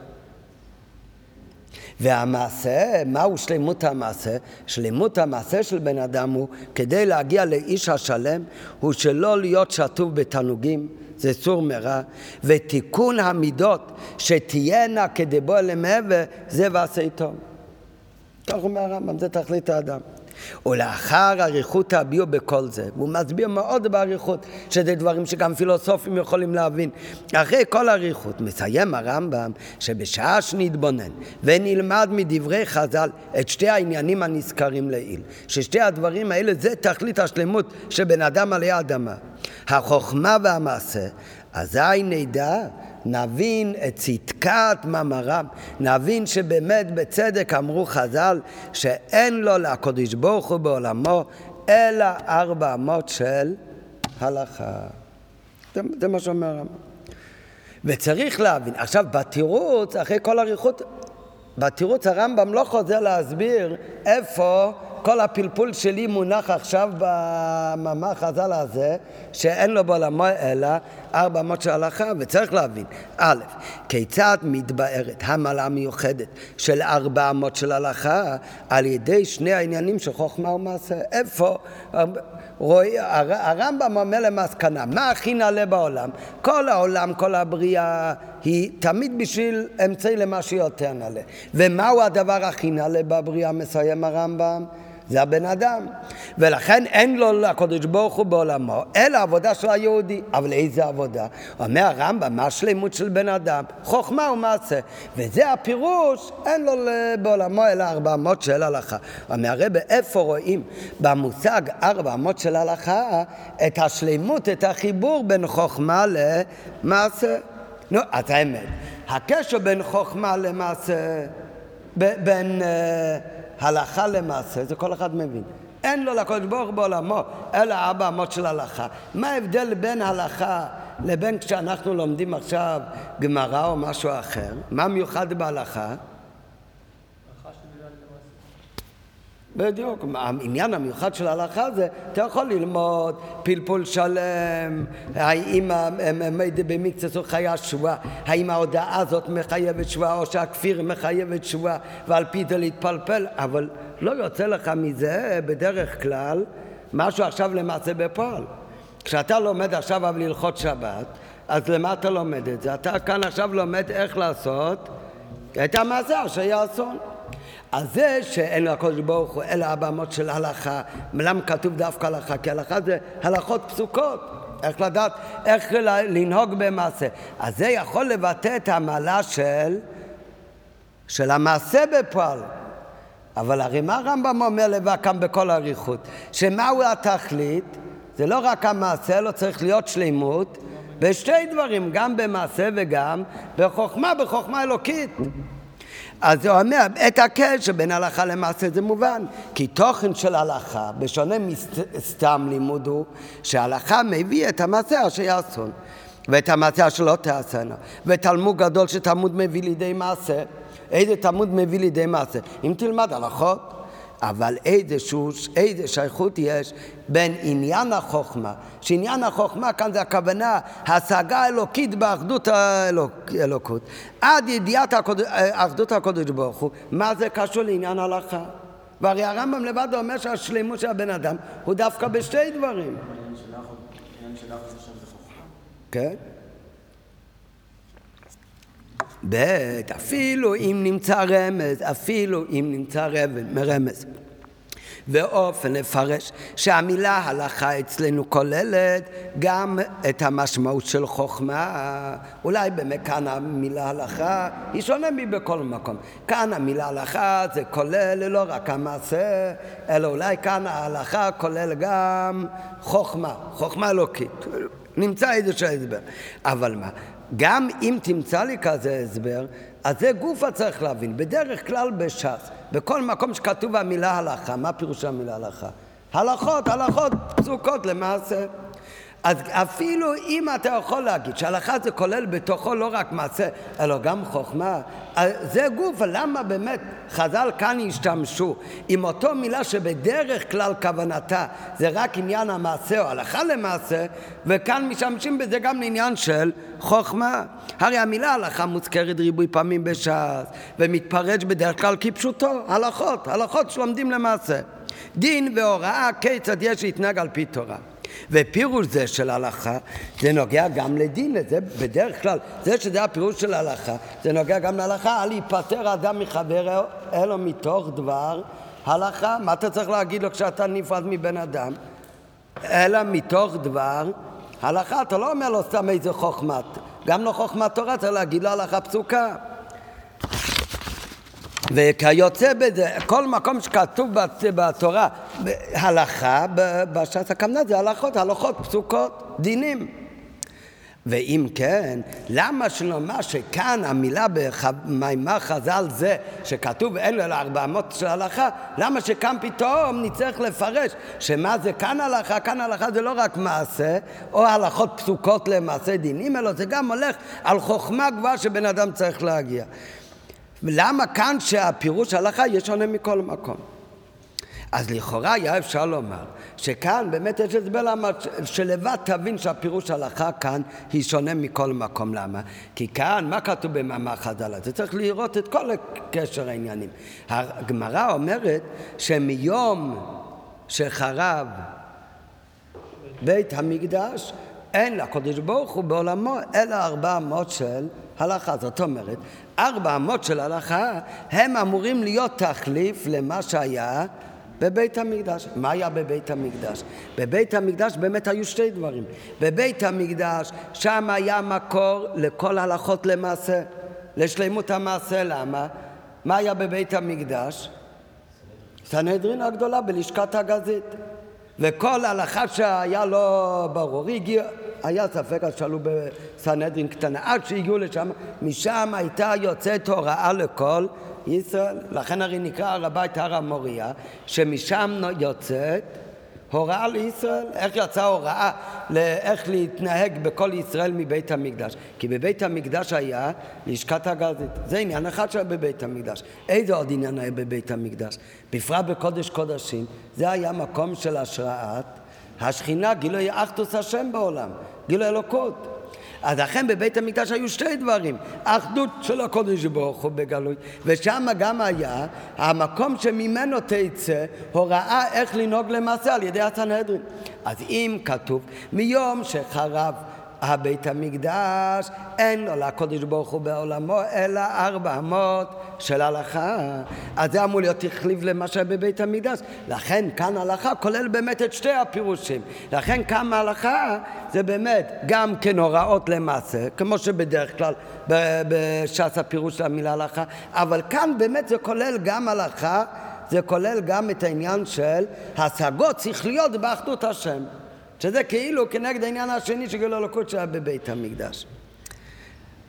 והמעשה, מהו שלמות המעשה? שלמות המעשה של בן אדם הוא, כדי להגיע לאיש השלם, הוא שלא להיות שטוף בתענוגים, זה סור מרע, ותיקון המידות שתהיינה כדבו אלה מעבר, זה ועשה טוב. כך אומר הרמב"ם, זה תכלית האדם. ולאחר אריכות הביאו בכל זה, והוא מסביר מאוד באריכות, שזה דברים שגם פילוסופים יכולים להבין. אחרי כל אריכות, מסיים הרמב"ם שבשעה שנתבונן ונלמד מדברי חז"ל את שתי העניינים הנזכרים לעיל, ששתי הדברים האלה זה תכלית השלמות שבן אדם עלי האדמה. החוכמה והמעשה, אזי נדע נבין את צדקת מאמרם, נבין שבאמת בצדק אמרו חז"ל שאין לו לקדוש ברוך הוא בעולמו אלא ארבע אמות של הלכה. זה, זה מה שאומר הרמב"ם. וצריך להבין, עכשיו בתירוץ, אחרי כל אריכות, בתירוץ הרמב"ם לא חוזר להסביר איפה כל הפלפול שלי מונח עכשיו במאמר חז"ל הזה, שאין לו בעולמו אלא ארבע אמות של הלכה, וצריך להבין, א', כיצד מתבארת המעלה המיוחדת של ארבע אמות של הלכה על ידי שני העניינים של חוכמה ומעשה? איפה? רואי, הרמב"ם אומר למסקנה, מה הכי נעלה בעולם? כל העולם, כל הבריאה היא תמיד בשביל אמצעי למה שיותר נעלה. ומהו הדבר הכי נעלה בבריאה, מסיים הרמב"ם? זה הבן אדם. ולכן אין לו לקדוש ברוך הוא בעולמו, אלא עבודה של היהודי. אבל איזה עבודה? אומר הרמב"ם, מה השלמות של בן אדם? חוכמה ומעשה. וזה הפירוש, אין לו בעולמו אלא ארבע אמות של הלכה. אומר הרב, איפה רואים במושג ארבע אמות של הלכה את השלמות, את החיבור בין חוכמה למעשה? נו, אז האמת, הקשר בין חוכמה למעשה, בין... הלכה למעשה, זה כל אחד מבין. אין לו לקדוש ברוך הוא בעולמו, אלא ארבע אמות של הלכה. מה ההבדל בין הלכה לבין כשאנחנו לומדים עכשיו גמרא או משהו אחר? מה מיוחד בהלכה? בדיוק, העניין המיוחד של ההלכה זה, אתה יכול ללמוד פלפול שלם, האם במקצה זו חיה שבועה, האם ההודעה הזאת מחייבת שבועה או שהכפיר מחייבת שבועה ועל פי זה להתפלפל, אבל לא יוצא לך מזה בדרך כלל משהו עכשיו למעשה בפועל. כשאתה לומד עכשיו אבל הלכות שבת, אז למה אתה לומד את זה? אתה כאן עכשיו לומד איך לעשות את המעשה אשר יעשון. אז זה שאין לקדוש ברוך הוא אלא הבמות של הלכה, למה כתוב דווקא הלכה? כי הלכה זה הלכות פסוקות, איך לדעת, איך לנהוג במעשה. אז זה יכול לבטא את המעלה של, של המעשה בפועל. אבל הרי מה הרמב"ם אומר לבא כאן בכל אריכות? שמהו התכלית? זה לא רק המעשה, לא צריך להיות שלימות בשתי דברים, גם במעשה וגם בחוכמה, בחוכמה אלוקית. אז הוא אומר, את הקשר בין הלכה למעשה זה מובן, כי תוכן של הלכה, בשונה מסתם לימוד הוא, שההלכה מביא את המעשה אשר יעשון, ואת המעשה אשר לא תעשנה, ותלמוד גדול שתלמוד מביא לידי מעשה. איזה תלמוד מביא לידי מעשה? אם תלמד הלכות, אבל איזה שייכות יש בין עניין החוכמה, שעניין החוכמה כאן זה הכוונה, השגה האלוקית באחדות האלוקות, עד ידיעת אחדות הקודש ברוך הוא, מה זה קשור לעניין הלכה? והרי הרמב"ם לבד אומר שהשלימות של הבן אדם הוא דווקא בשתי דברים. כן? ב', אפילו אם נמצא רמז, אפילו אם נמצא רמז. ואופן לפרש שהמילה הלכה אצלנו כוללת גם את המשמעות של חוכמה. אולי באמת כאן המילה הלכה היא שונה מבכל מקום. כאן המילה הלכה זה כולל לא רק המעשה, אלא אולי כאן ההלכה כולל גם חוכמה, חוכמה אלוקית. נמצא איזשהו הסבר. אבל מה, גם אם תמצא לי כזה הסבר, אז זה גופה צריך להבין. בדרך כלל בש"ס, בכל מקום שכתוב המילה הלכה, מה פירוש המילה הלכה? הלכות, הלכות פסוקות למעשה. אז אפילו אם אתה יכול להגיד שהלכה זה כולל בתוכו לא רק מעשה, אלא גם חוכמה, זה גוף, למה באמת חז"ל כאן השתמשו עם אותו מילה שבדרך כלל כוונתה זה רק עניין המעשה או הלכה למעשה, וכאן משתמשים בזה גם לעניין של חוכמה. הרי המילה הלכה מוזכרת ריבוי פעמים בש"ס, ומתפרש בדרך כלל כפשוטו, הלכות, הלכות שלומדים למעשה. דין והוראה כיצד יש להתנהג על פי תורה. ופירוש זה של הלכה, זה נוגע גם לדין, זה בדרך כלל, זה שזה הפירוש של הלכה, זה נוגע גם להלכה, אל ייפטר אדם מחבר אלו מתוך דבר הלכה. מה אתה צריך להגיד לו כשאתה נפרד מבן אדם? אלא מתוך דבר הלכה. אתה לא אומר לו סתם איזה חוכמת, גם לא חוכמת תורה, צריך להגיד לו הלכה פסוקה. וכיוצא בזה, כל מקום שכתוב בתורה הלכה, בש"ס הכוונה זה הלכות, הלכות פסוקות, דינים. ואם כן, למה שנאמר שכאן המילה במימר חז"ל זה שכתוב אלו אל ארבע אמות של הלכה, למה שכאן פתאום נצטרך לפרש שמה זה כאן הלכה? כאן הלכה זה לא רק מעשה או הלכות פסוקות למעשה דינים, אלא זה גם הולך על חוכמה גבוהה שבן אדם צריך להגיע. למה כאן שהפירוש הלכה יהיה שונה מכל מקום? אז לכאורה היה אפשר לומר שכאן באמת יש הסבר למה שלבד תבין שהפירוש הלכה כאן היא שונה מכל מקום. למה? כי כאן, מה כתוב במאמר חז"ל? זה צריך לראות את כל קשר העניינים. הגמרא אומרת שמיום שחרב בית המקדש אין לקדוש ברוך הוא בעולמו אלא ארבע אמות של הלכה. זאת אומרת, ארבע אמות של הלכה הם אמורים להיות תחליף למה שהיה בבית המקדש. מה היה בבית המקדש? בבית המקדש באמת היו שתי דברים. בבית המקדש, שם היה מקור לכל הלכות למעשה, לשלימות המעשה. למה? מה היה בבית המקדש? סנהדרין הגדולה בלשכת הגזית. וכל הלכה שהיה לא ברור, הגיע, היה ספק, אז שאלו בסנהדרין קטנה, עד שהגיעו לשם, משם הייתה יוצאת הוראה לכל ישראל. לכן הרי נקרא הר הבית הר המוריה, שמשם יוצאת הוראה לישראל. איך יצאה הוראה לאיך להתנהג בכל ישראל מבית המקדש? כי בבית המקדש היה לשכת הגזית. זה עניין אחד שהיה בבית המקדש. איזה עוד עניין היה בבית המקדש? בפרט בקודש קודשים, זה היה מקום של השראת השכינה, גילוי אחדוס השם בעולם, גילוי אלוקות. אז לכן בבית המקדש היו שתי דברים, אחדות של הקודש ברוך הוא בגלוי, ושם גם היה המקום שממנו תצא הוראה איך לנהוג למעשה על ידי הסנהדרין. אז אם כתוב מיום שחרב הבית המקדש, אין לו לקודש ברוך הוא בעולמו, אלא ארבע אמות של הלכה. אז זה אמור להיות תחליף למה שהיה בבית המקדש. לכן כאן הלכה כולל באמת את שתי הפירושים. לכן כאן ההלכה זה באמת גם כן הוראות למעשה, כמו שבדרך כלל בש"ס הפירוש של המילה הלכה, אבל כאן באמת זה כולל גם הלכה, זה כולל גם את העניין של השגות שכליות באחדות השם. שזה כאילו כנגד העניין השני של גילוי אלוקות שהיה בבית המקדש.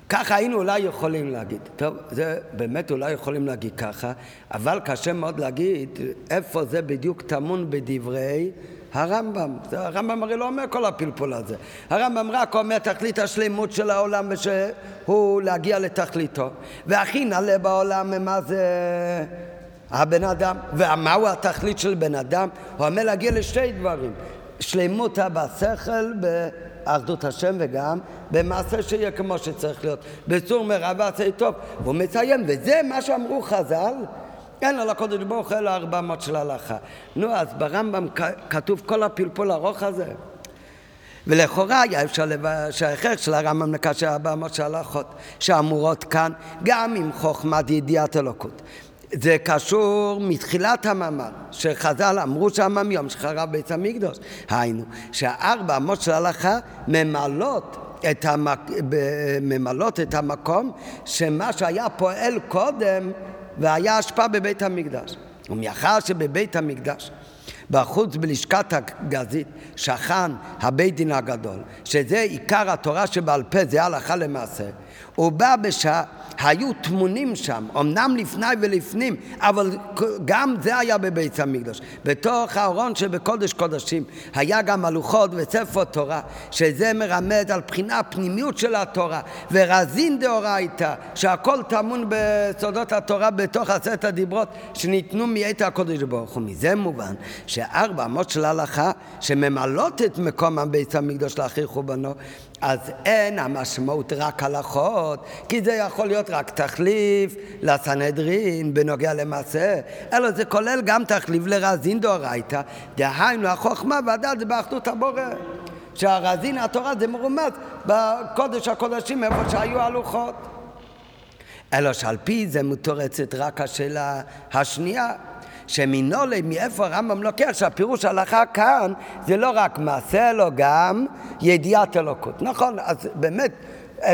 ככה היינו אולי יכולים להגיד. טוב, זה באמת אולי יכולים להגיד ככה, אבל קשה מאוד להגיד איפה זה בדיוק טמון בדברי הרמב"ם. הרמב"ם הרי לא אומר כל הפלפול הזה. הרמב"ם רק אומר תכלית השלמות של העולם ושהוא להגיע לתכליתו. והכי נעלה בעולם מה זה הבן אדם. ומהו התכלית של בן אדם? הוא אומר להגיע לשתי דברים. שלמות בשכל, באחדות השם וגם במעשה שיהיה כמו שצריך להיות. בצור מרע ועשה טוב. והוא מציין, וזה מה שאמרו חז"ל, אין על הקודש ברוך אלא ארבע מאות של הלכה. נו, אז ברמב"ם כתוב כל הפלפול הארוך הזה. ולכאורה היה אפשר. שההכרח של הרמב"ם ארבע מאות של הלכות שאמורות כאן גם עם חוכמת ידיעת אלוקות זה קשור מתחילת המאמר, שחז"ל אמרו שם מיום שחרב בית המקדוש. היינו, שהארבע אמות של ההלכה ממלאות את, המק... ממלאות את המקום שמה שהיה פועל קודם והיה השפעה בבית המקדש. ומאחר שבבית המקדש בחוץ בלשכת הגזית שכן הבית דין הגדול, שזה עיקר התורה שבעל פה, זה הלכה למעשה. הוא בא בשעה היו טמונים שם, אמנם לפני ולפנים, אבל גם זה היה בבית המקדוש. בתוך הארון שבקודש קודשים היה גם הלוחות וספר תורה, שזה מרמד על בחינה פנימיות של התורה, ורזין דאורייתא, שהכל טמון בסודות התורה בתוך עשרת הדיברות שניתנו מעת הקודש ברוך הוא. מזה מובן שארבע אמות של הלכה שממלאות את מקום הבית המקדוש לאחרי חורבנו אז אין המשמעות רק הלכות, כי זה יכול להיות רק תחליף לסנהדרין בנוגע למעשה, אלא זה כולל גם תחליף לרזין דאורייתא, דהיינו החוכמה והדעת זה באחדות הבורא. שהרזין התורה זה מרומז בקודש הקודשים איפה שהיו הלוחות. אלא שעל פי זה מתורצת רק השאלה השנייה, שמינולי, מאיפה הרמב"ם לוקח שהפירוש הלכה כאן זה לא רק מעשה, אלא גם ידיעת אלוקות. נכון, אז באמת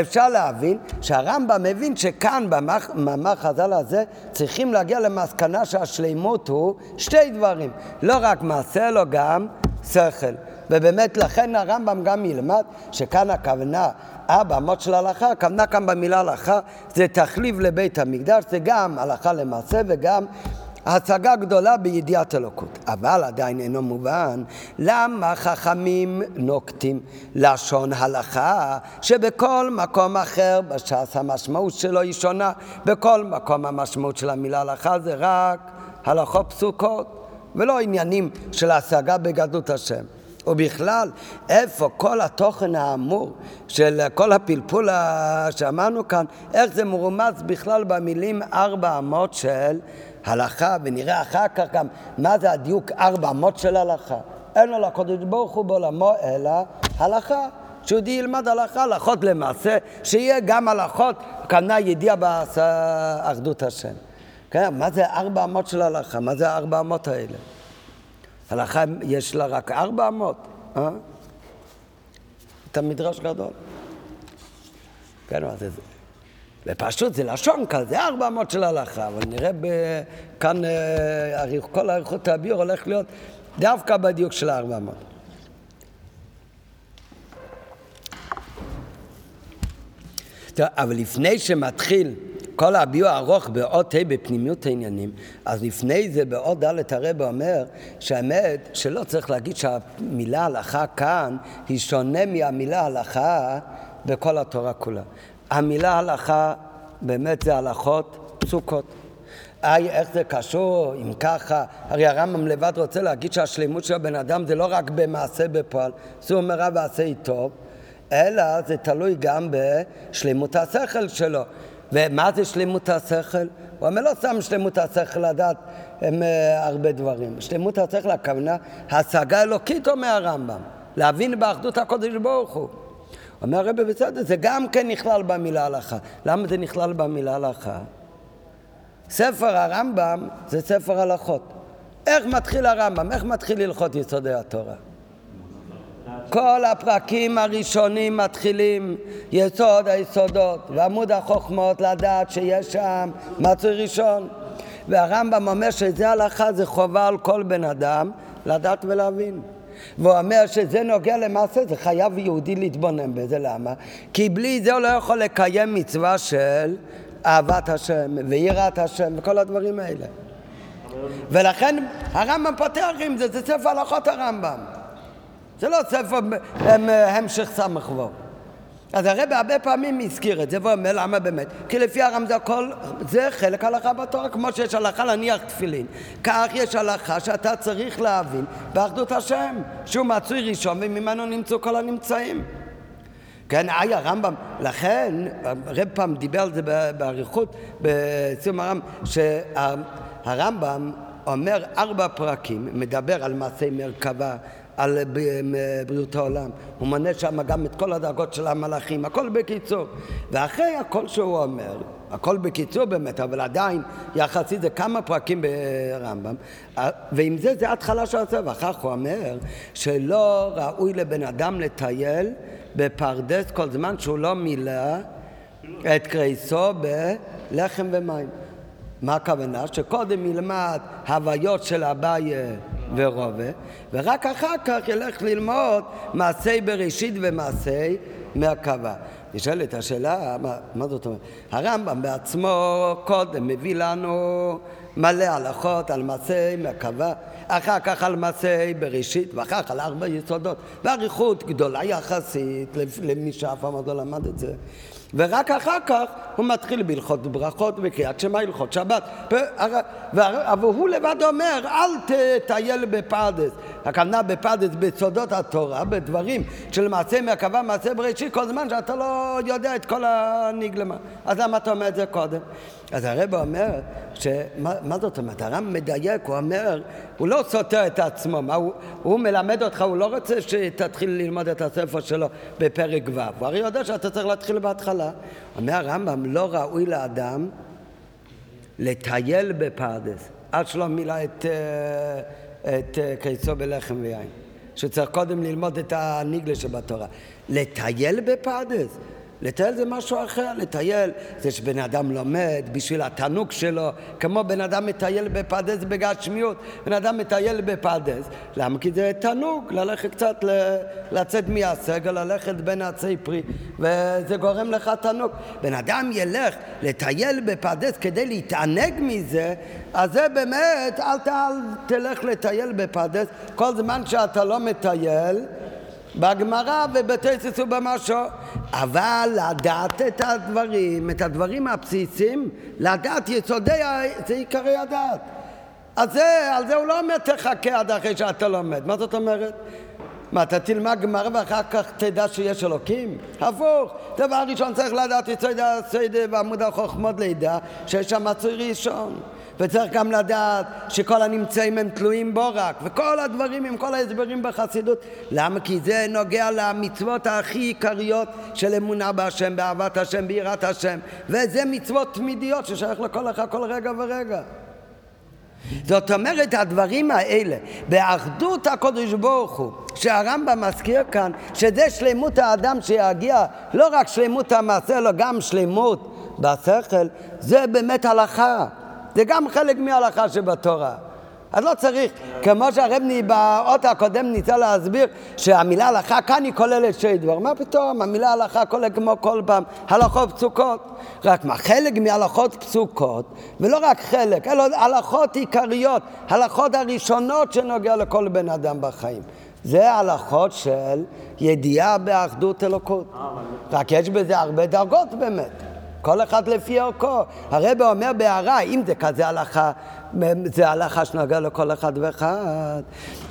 אפשר להבין שהרמב"ם מבין שכאן במאמר חז"ל הזה צריכים להגיע למסקנה שהשלימות הוא שתי דברים, לא רק מעשה, אלא גם שכל. ובאמת לכן הרמב"ם גם ילמד שכאן הכוונה אבא, אמות של הלכה, הכוונה כאן במילה הלכה זה תחליף לבית המקדש, זה גם הלכה למעשה וגם השגה גדולה בידיעת אלוקות, אבל עדיין אינו מובן למה חכמים נוקטים לשון הלכה שבכל מקום אחר בש"ס המשמעות שלו היא שונה, בכל מקום המשמעות של המילה הלכה זה רק הלכות פסוקות ולא עניינים של השגה בגדלות השם. ובכלל, איפה כל התוכן האמור של כל הפלפול שאמרנו כאן, איך זה מרומז בכלל במילים ארבע אמות של הלכה, ונראה אחר כך גם מה זה הדיוק ארבע אמות של הלכה. אין לו לקודש ברוך הוא בעולמו אלא הלכה. שיהודי ילמד הלכה, הלכות למעשה, שיהיה גם הלכות, כנ"ל ידיעה באחדות השם. כן, מה זה ארבע אמות של הלכה? מה זה הארבע אמות האלה? הלכה יש לה רק ארבע אמות, אה? את המדרש גדול. כן, מה זה? זה? ופשוט זה לשון כזה, ארבע אמות של הלכה, אבל נראה כאן אה, כל אריכות הביור הולך להיות דווקא בדיוק של הארבע אמות. אבל לפני שמתחיל כל הביור הארוך באות ה' בפנימיות העניינים, אז לפני זה באות ד' הרב אומר שהאמת שלא צריך להגיד שהמילה הלכה כאן היא שונה מהמילה הלכה בכל התורה כולה. המילה הלכה באמת זה הלכות פסוקות. איי, איך זה קשור, אם ככה, הרי הרמב"ם לבד רוצה להגיד שהשלימות של הבן אדם זה לא רק במעשה בפועל, זה אומר רב ועשה איתו, אלא זה תלוי גם בשלימות השכל שלו. ומה זה שלמות השכל? הוא אומר לא סתם שלמות השכל לדעת הם, uh, הרבה דברים. שלמות השכל הכוונה השגה אלוקית אומר הרמב"ם, להבין באחדות הקודש ברוך הוא. אומר הרב בסדר, זה גם כן נכלל במילה הלכה. למה זה נכלל במילה הלכה? ספר הרמב"ם זה ספר הלכות. איך מתחיל הרמב"ם? איך מתחיל הלכות יסודי התורה? כל הפרקים הראשונים מתחילים יסוד היסודות ועמוד החוכמות לדעת שיש שם מצוי ראשון והרמב"ם אומר שזה הלכה, זה חובה על כל בן אדם לדעת ולהבין והוא אומר שזה נוגע למעשה, זה חייב יהודי להתבונן בזה, למה? כי בלי זה הוא לא יכול לקיים מצווה של אהבת השם ויראת השם וכל הדברים האלה. ולכן הרמב"ם פותח עם זה, זה ספר הלכות הרמב"ם. זה לא ספר המשך סמ"ך וו. אז הרב הרבה פעמים הזכיר את זה ואומר למה באמת? כי לפי הרמז הכל זה חלק הלכה בתורה כמו שיש הלכה להניח תפילין כך יש הלכה שאתה צריך להבין באחדות השם שהוא מצוי ראשון וממנו נמצאו כל הנמצאים כן, אי הרמב"ם, לכן, הרב פעם דיבר על זה באריכות בסיום הרמב"ם, שהרמב"ם אומר ארבע פרקים, מדבר על מעשי מרכבה, על בריאות העולם. הוא מונה שם גם את כל הדרגות של המלאכים, הכל בקיצור. ואחרי הכל שהוא אומר, הכל בקיצור באמת, אבל עדיין יחסית זה כמה פרקים ברמב"ם, ועם זה זה התחלה של הספר. ואחר כך הוא אומר שלא ראוי לבן אדם לטייל בפרדס כל זמן שהוא לא מילא את קריסו בלחם ומים. מה הכוונה? שקודם ילמד הוויות של אביי ורובה, ורק אחר כך ילך ללמוד מעשי בראשית ומעשי מהקווה. נשאלת השאלה, מה, מה זאת אומרת? הרמב"ם בעצמו קודם מביא לנו מלא הלכות על מעשי מרכבה, אחר כך על מעשי בראשית, ואחר כך על ארבע יסודות, ואריכות גדולה יחסית למי שאף פעם עוד לא למד את זה. ורק אחר כך הוא מתחיל בהלכות ברכות וקריאת שמע, הלכות שבת. והוא לבד אומר, אל תטייל בפרדס. הכוונה בפרדס, בסודות התורה, בדברים של מעשה מרכבה, מעשה בראשית, כל זמן שאתה לא יודע את כל הנגלמה. אז למה אתה אומר את זה קודם? אז הרב אומר, שמה, מה זאת אומרת? הרם מדייק, הוא אומר, הוא לא סותר את עצמו, מה, הוא, הוא מלמד אותך, הוא לא רוצה שתתחיל ללמוד את הספר שלו בפרק ו', הוא הרי יודע שאתה צריך להתחיל בהתחלה. אומר הרמב"ם, לא ראוי לאדם לטייל בפרדס, עד שלא מילא את, אה, את אה, קיצו בלחם ויין. שצריך קודם ללמוד את הניגלה שבתורה. לטייל בפרדס? לטייל זה משהו אחר, לטייל זה שבן אדם לומד בשביל התענוג שלו, כמו בן אדם מטייל בפרדס בגשמיות, בן אדם מטייל בפרדס, למה? כי זה תענוג, ללכת קצת, לצאת מהסגל, ללכת בין עצי פרי, וזה גורם לך תענוג. בן אדם ילך לטייל בפרדס כדי להתענג מזה, אז זה באמת, אל, אל תלך לטייל בפרדס, כל זמן שאתה לא מטייל, בגמרא ובתסס ובמשו, אבל לדעת את הדברים, את הדברים הבסיסיים, לדעת יסודי, זה עיקרי הדעת. אז זה, על זה הוא לא אומר תחכה עד אחרי שאתה לומד. מה זאת אומרת? מה, אתה תלמד גמרא ואחר כך תדע שיש אלוקים? הפוך. דבר ראשון צריך לדעת יסוד הסיידה ועמוד החוכמות לידע שיש שם מצוי ראשון. וצריך גם לדעת שכל הנמצאים הם תלויים בו רק, וכל הדברים עם כל ההסברים בחסידות. למה? כי זה נוגע למצוות הכי עיקריות של אמונה בהשם, באהבת השם, ביראת השם, וזה מצוות תמידיות ששייך לכל אחד כל רגע ורגע. זאת אומרת, הדברים האלה, באחדות הקודש ברוך הוא, שהרמב"ם מזכיר כאן, שזה שלמות האדם שיגיע, לא רק שלמות המעשה, אלא גם שלמות בשכל, זה באמת הלכה. זה גם חלק מההלכה שבתורה. אז לא צריך, כמו שהרבני באות הקודם ניסה להסביר שהמילה הלכה כאן היא כוללת שתי דבר. מה פתאום? המילה הלכה כוללת כמו כל פעם הלכות פסוקות. רק מה, חלק מהלכות פסוקות, ולא רק חלק, אלא הלכות עיקריות, הלכות הראשונות שנוגע לכל בן אדם בחיים. זה הלכות של ידיעה באחדות אלוקות. רק יש בזה הרבה דרגות באמת. כל אחד לפי ערכו. הרב אומר בהערה, אם זה כזה הלכה, זה הלכה שנוגע לכל אחד ואחד.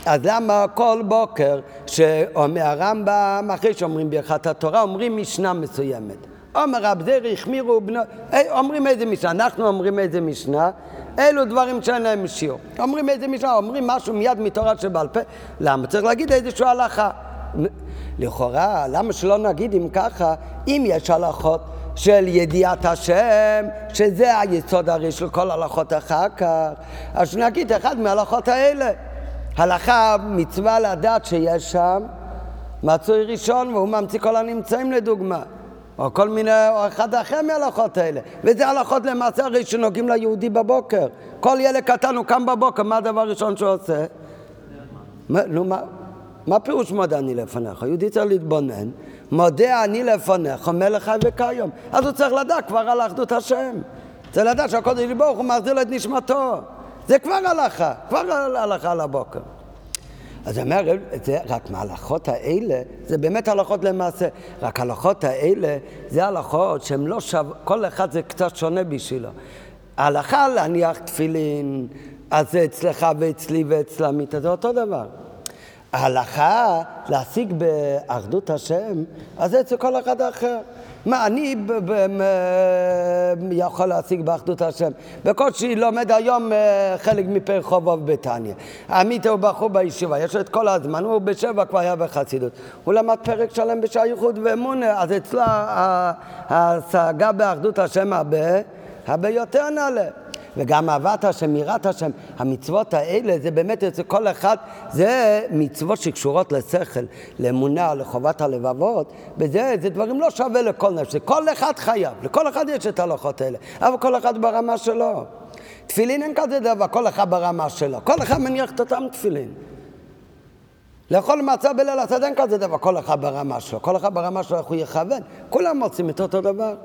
אז למה כל בוקר שאומר הרמב"ם, אחרי שאומרים ברכת התורה, אומרים משנה מסוימת. אומר רב זרי, החמירו בנו, אומרים איזה משנה, אנחנו אומרים איזה משנה, אלו דברים שאין להם שיעור. אומרים איזה משנה, אומרים משהו מיד מתורה שבעל פה, למה? צריך להגיד איזושהי הלכה. לכאורה, למה שלא נגיד אם ככה, אם יש הלכות של ידיעת השם, שזה היסוד הרי של כל הלכות אחר כך. אז נגיד אחד מההלכות האלה. הלכה, מצווה לדעת שיש שם מצוי ראשון והוא ממציא כל הנמצאים לדוגמה. או כל מיני, או אחד אחר מההלכות האלה. וזה הלכות למעשה הרי שנוגעים ליהודי בבוקר. כל ילד קטן הוא קם בבוקר, מה הדבר הראשון שהוא עושה? נו, מה, מה פירוש מודה אני לפניך? יהודי צריך להתבונן, מודה אני לפניך, מלך חי וכיום. אז הוא צריך לדעת כבר על אחדות השם. צריך לדעת שהקודש ברוך הוא מחזיר לו את נשמתו. זה כבר הלכה, כבר הלכה על הבוקר. אז הוא אומר, זה רק מההלכות האלה, זה באמת הלכות למעשה. רק ההלכות האלה, זה הלכות שהן לא שו... כל אחד זה קצת שונה בשבילו. ההלכה להניח תפילין, אז זה אצלך ואצלי ואצלמית, זה אותו דבר. ההלכה להשיג באחדות השם, אז זה אצל כל אחד אחר. מה, אני יכול להשיג באחדות השם? בקושי לומד היום אה, חלק מפר חובוב בתניא. עמית הוא בחור בישיבה, יש לו את כל הזמן, הוא בשבע כבר היה בחסידות. הוא למד פרק שלם בשייכות ואמונה, אז אצלו ההשגה באחדות השם הרבה, הרבה יותר נעלה. וגם אהבת השם, יראת השם, המצוות האלה זה באמת אצל כל אחד, זה מצוות שקשורות לשכל, לאמונה, לחובת הלבבות, וזה זה דברים לא שווה לכל נפש, כל אחד חייב, לכל אחד יש את ההלכות האלה, אבל כל אחד ברמה שלו. תפילין אין כזה דבר, כל אחד ברמה שלו, כל אחד מניח את אותם תפילין. לאכול מצה בליל הסדר אין כזה דבר, כל אחד ברמה שלו, כל אחד ברמה שלו איך הוא יכוון, כולם עושים את אותו דבר.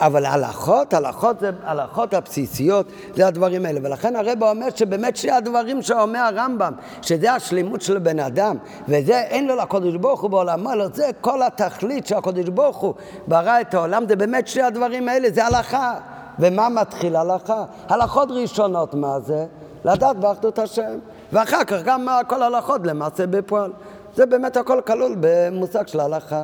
אבל הלכות, הלכות הלכות הבסיסיות, זה הדברים האלה. ולכן הרב אומר שבאמת שני הדברים שאומר הרמב"ם, שזה השלימות של בן אדם, וזה אין לו לקודש ברוך הוא בעולמו, אלא זה כל התכלית שהקודש ברוך הוא ברא את העולם, זה באמת שני הדברים האלה, זה הלכה. ומה מתחיל הלכה? הלכות ראשונות, מה זה? לדעת באחדות השם. ואחר כך גם כל ההלכות למעשה בפועל. זה באמת הכל כלול במושג של הלכה.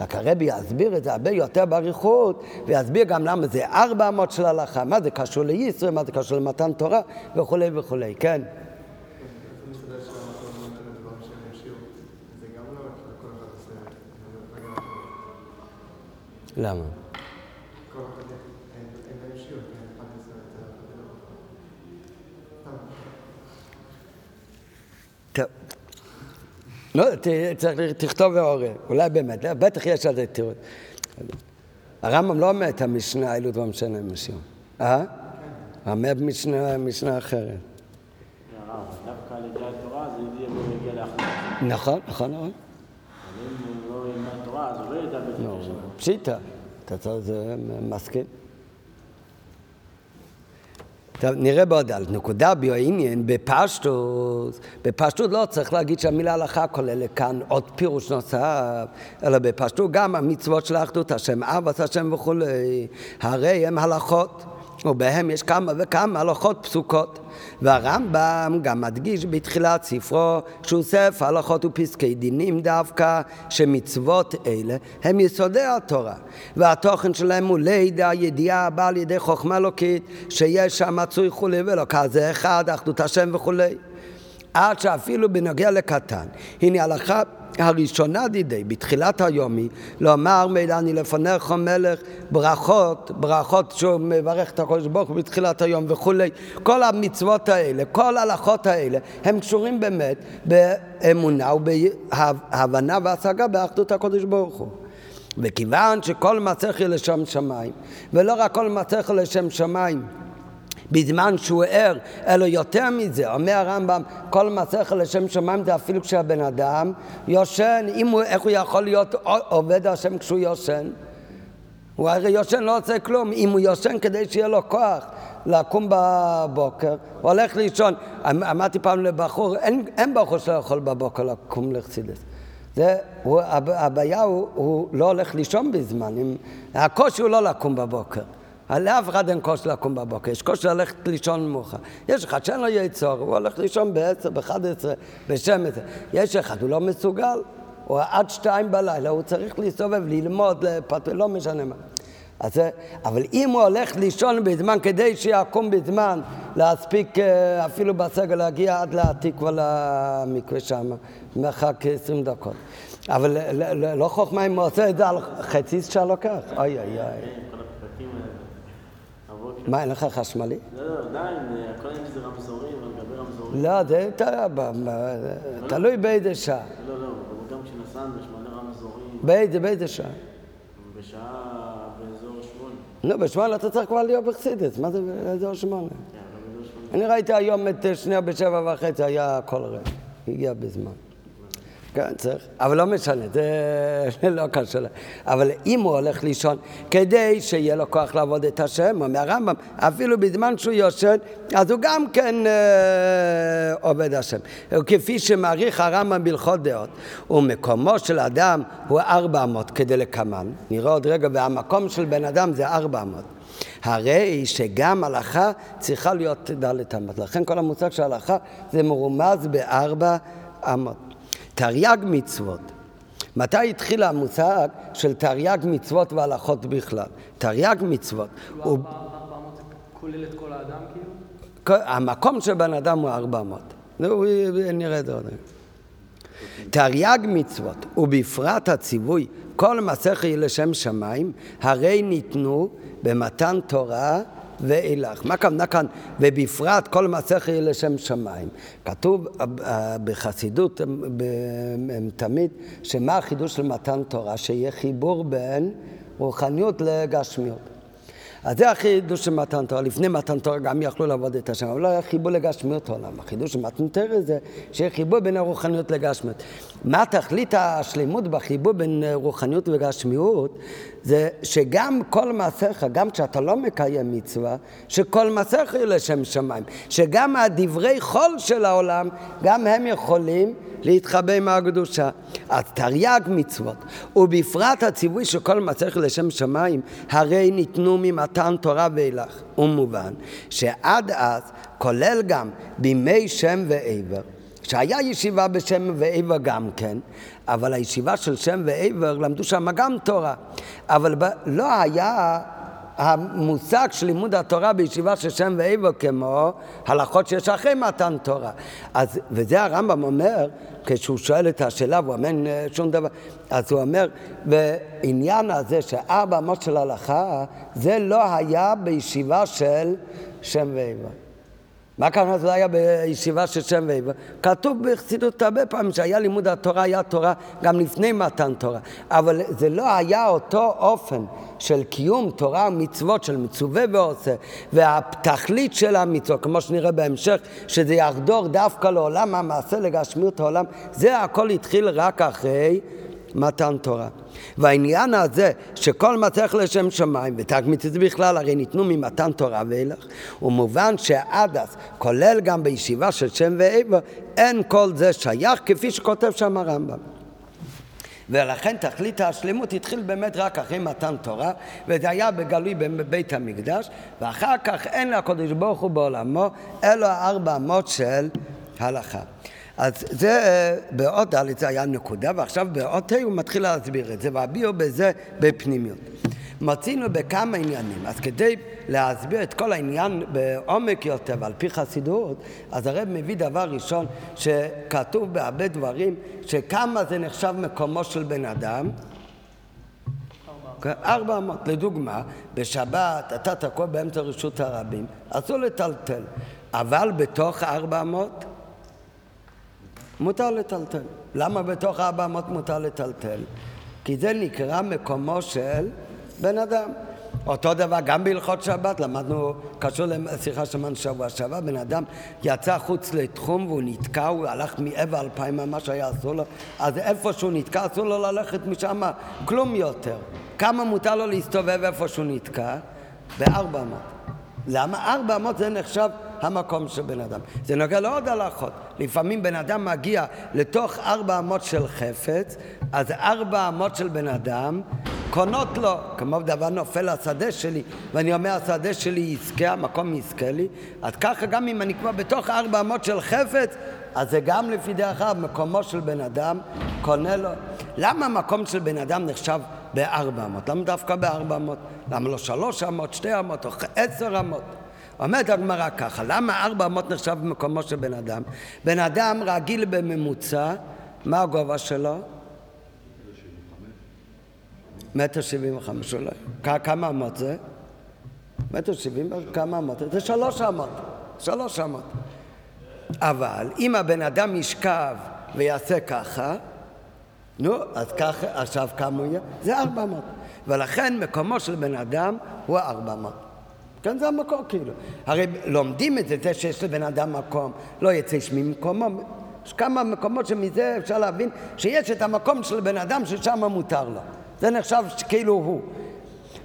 רק הרבי יסביר את זה הרבה יותר באריכות, ויסביר גם למה זה ארבע אמות של הלכה, מה זה קשור לישראל, מה זה קשור למתן תורה, וכולי וכולי, כן. למה? לא, צריך, תכתוב ועורר, אולי באמת, לא, בטח יש על זה תירוץ. הרמב"ם לא אומר את המשנה האלו דבר משנה משיעור. אה? אומר משנה אחרת. נכון, נכון, נכון. פשיטה, אתה צריך, זה מסכים. טוב, נראה בעוד על נקודה ביועניין בפשטות, בפשטות לא צריך להגיד שהמילה הלכה כוללת כאן עוד פירוש נוסף, אלא בפשטות גם המצוות של האחדות, השם אב, השם וכולי, הרי הם הלכות. ובהם יש כמה וכמה הלכות פסוקות. והרמב"ם גם מדגיש בתחילת ספרו שהוא ספר הלכות ופסקי דינים דווקא, שמצוות אלה הם יסודי התורה. והתוכן שלהם הוא לידע, ידיעה הבאה על ידי חוכמה אלוקית, שיש שם מצוי כולי ולא כזה אחד, אחדות השם וכולי. עד שאפילו בנוגע לקטן, הנה הלכה הראשונה דידי, בתחילת היום היא, לומר מידע אני לפניך מלך, ברכות, ברכות שהוא מברך את הקודש ברוך הוא בתחילת היום וכולי. כל המצוות האלה, כל ההלכות האלה, הם קשורים באמת באמונה ובהבנה והשגה באחדות הקודש ברוך הוא. וכיוון שכל מצליח לשם שמיים, ולא רק כל מצליח לשם שמיים, בזמן שהוא ער, אלא יותר מזה, אומר הרמב"ם, כל מסכת לשם שמיים זה אפילו כשהבן אדם יושן, אם הוא, איך הוא יכול להיות עובד השם כשהוא יושן? הוא הרי יושן לא עושה כלום, אם הוא יושן כדי שיהיה לו כוח לקום בבוקר, הוא הולך לישון. אמ, אמרתי פעם לבחור, אין, אין בחור שלא יכול בבוקר לקום לחסידס. זה, הוא, הבעיה הוא, הוא לא הולך לישון בזמן, הקושי הוא לא לקום בבוקר. לאף אחד אין כושר לקום בבוקר, יש כושר ללכת לישון מאוחר. יש אחד שאין לו יצור, הוא הולך לישון ב-10, ב-11, ב-12. יש אחד, הוא לא מסוגל, הוא עד שתיים בלילה, הוא צריך להסתובב, ללמוד, לפת... לא משנה מה. אז, אבל אם הוא הולך לישון בזמן כדי שיקום בזמן להספיק אה, אפילו בסגל להגיע עד לעתיקווה למקווה שם, מרחק 20 דקות. אבל לא חוכמה אם הוא עושה את זה על חצי שעה לוקח. אוי אוי אוי. מה, אין לך חשמלי? לא, לא, עדיין, הכל אין לזה רמזורים, על גבי רמזורים. לא, זה תלוי באיזה שעה. לא, לא, גם כשנסענו יש מלא רמזורים. באיזה, באיזה שעה? בשעה באזור שמונה. לא, בשמונה אתה צריך כבר להיות בחסידס, מה זה באזור שמונה? כן, אני ראיתי היום את שנייה בשבע וחצי, היה כל רגע, הגיע בזמן. כן, צריך, אבל לא משנה, זה [laughs] לא קשה. אבל אם הוא הולך לישון כדי שיהיה לו כוח לעבוד את השם, אומר הרמב"ם, אפילו בזמן שהוא יושן, אז הוא גם כן אה, עובד השם. כפי שמעריך הרמב"ם בהלכות דעות, ומקומו של אדם הוא ארבע אמות כדלקמן. נראה עוד רגע, והמקום של בן אדם זה ארבע אמות. הרי שגם הלכה צריכה להיות דלת אמות. לכן כל המושג של הלכה זה מרומז בארבע אמות. תרי"ג מצוות. מתי התחיל המושג של תרי"ג מצוות והלכות בכלל? תרי"ג מצוות. הוא... כולל את כל האדם כאילו? המקום של בן אדם הוא ארבע מאות. נראה את זה עוד רגע. תרי"ג מצוות, ובפרט הציווי כל מסכת לשם שמיים, הרי ניתנו במתן תורה ואילך. מה הכוונה כאן? ובפרט כל מסכת לשם שמיים. כתוב אה, בחסידות תמיד, שמה החידוש של מתן תורה? שיהיה חיבור בין רוחניות לגשמיות. אז זה החידוש של מתן תורה. לפני מתן תורה גם יכלו לעבוד את השם, אבל לא היה חיבור לגשמיות העולם. החידוש של מתן תורה זה שיהיה חיבור בין הרוחניות לגשמיות. מה תכלית השלמות בחיבור בין רוחניות וגשמיות? זה שגם כל מעשיך, גם כשאתה לא מקיים מצווה, שכל מעשיך יהיו לשם שמיים. שגם הדברי חול של העולם, גם הם יכולים להתחבא עם הקדושה. אז תרי"ג מצוות, ובפרט הציווי של כל מעשיך לשם שמיים, הרי ניתנו ממתן תורה ואילך. ומובן שעד אז, כולל גם בימי שם ועבר, שהיה ישיבה בשם ועבר גם כן, אבל הישיבה של שם ועבר למדו שם גם תורה. אבל לא היה המושג של לימוד התורה בישיבה של שם ועבר כמו הלכות שיש אחרי מתן תורה. אז, וזה הרמב"ם אומר, כשהוא שואל את השאלה והוא אומר שום דבר, אז הוא אומר, בעניין הזה שארבע אמות של הלכה, זה לא היה בישיבה של שם ועבר. מה כאן זה היה בישיבה של שם ועבר? כתוב בחסידות הרבה פעמים שהיה לימוד התורה, היה תורה גם לפני מתן תורה. אבל זה לא היה אותו אופן של קיום תורה ומצוות, של מצווה ועושה, והתכלית של המצוות, כמו שנראה בהמשך, שזה יחדור דווקא לעולם המעשה, לגשמיות העולם, זה הכל התחיל רק אחרי מתן תורה. והעניין הזה שכל מצליח לשם שמיים, ותגמית זה בכלל הרי ניתנו ממתן תורה ואילך, הוא מובן שעד אז, כולל גם בישיבה של שם ועבר, אין כל זה שייך כפי שכותב שם הרמב"ם. ולכן תכלית השלמות התחיל באמת רק אחרי מתן תורה, וזה היה בגלוי בבית המקדש, ואחר כך אין לקדוש ברוך הוא בעולמו, אלו הארבע אמות של הלכה. אז זה אה, באות ד' זה היה נקודה, ועכשיו באות ה' הוא מתחיל להסביר את זה, והביאו בזה בפנימיות. מצינו בכמה עניינים, אז כדי להסביר את כל העניין בעומק יותר ועל פי חסידות, אז הרב מביא דבר ראשון שכתוב בהרבה דברים, שכמה זה נחשב מקומו של בן אדם, ארבע אמות. לדוגמה, בשבת אתה תקוע באמצע רשות הרבים, אסור לטלטל, אבל בתוך ארבע אמות מותר לטלטל. למה בתוך ארבע אמות מותר לטלטל? כי זה נקרא מקומו של בן אדם. אותו דבר גם בהלכות שבת, למדנו, קשור לשיחה שמענו שבוע שעבר, בן אדם יצא חוץ לתחום והוא נתקע, הוא הלך מעבר אלפיים ממש היה אסור לו, אז איפה שהוא נתקע אסור לו ללכת משם כלום יותר. כמה מותר לו להסתובב איפה שהוא נתקע? בארבע אמות. למה ארבע אמות זה נחשב המקום של בן אדם. זה נוגע לעוד הלכות. לפעמים בן אדם מגיע לתוך ארבע אמות של חפץ, אז ארבע אמות של בן אדם קונות לו, כמו דבר נופל השדה שלי, ואני אומר השדה שלי יזכה, המקום יזכה לי, אז ככה גם אם אני כבר בתוך ארבע אמות של חפץ, אז זה גם לפי דרך אגב, מקומו של בן אדם קונה לו. למה מקום של בן אדם נחשב בארבע אמות? למה דווקא בארבע אמות? למה לא שלוש אמות, שתי אמות או עשר אמות? אומרת הגמרא ככה, למה ארבע אמות נחשב במקומו של בן אדם? בן אדם רגיל בממוצע, מה הגובה שלו? מטר שבעים וחמש אולי. כמה אמות זה? מטר שבעים, כמה אמות? זה שלוש אמות. שלוש אמות. אבל אם הבן אדם ישכב ויעשה ככה, נו, אז ככה, עכשיו כמה הוא יהיה? זה ארבע אמות. ולכן מקומו של בן אדם הוא ארבע אמות. כן, זה המקור כאילו. הרי לומדים את זה, זה שיש לבן אדם מקום, לא יצא איש ממקומו. יש כמה מקומות שמזה אפשר להבין שיש את המקום של בן אדם ששם מותר לו. זה נחשב כאילו הוא.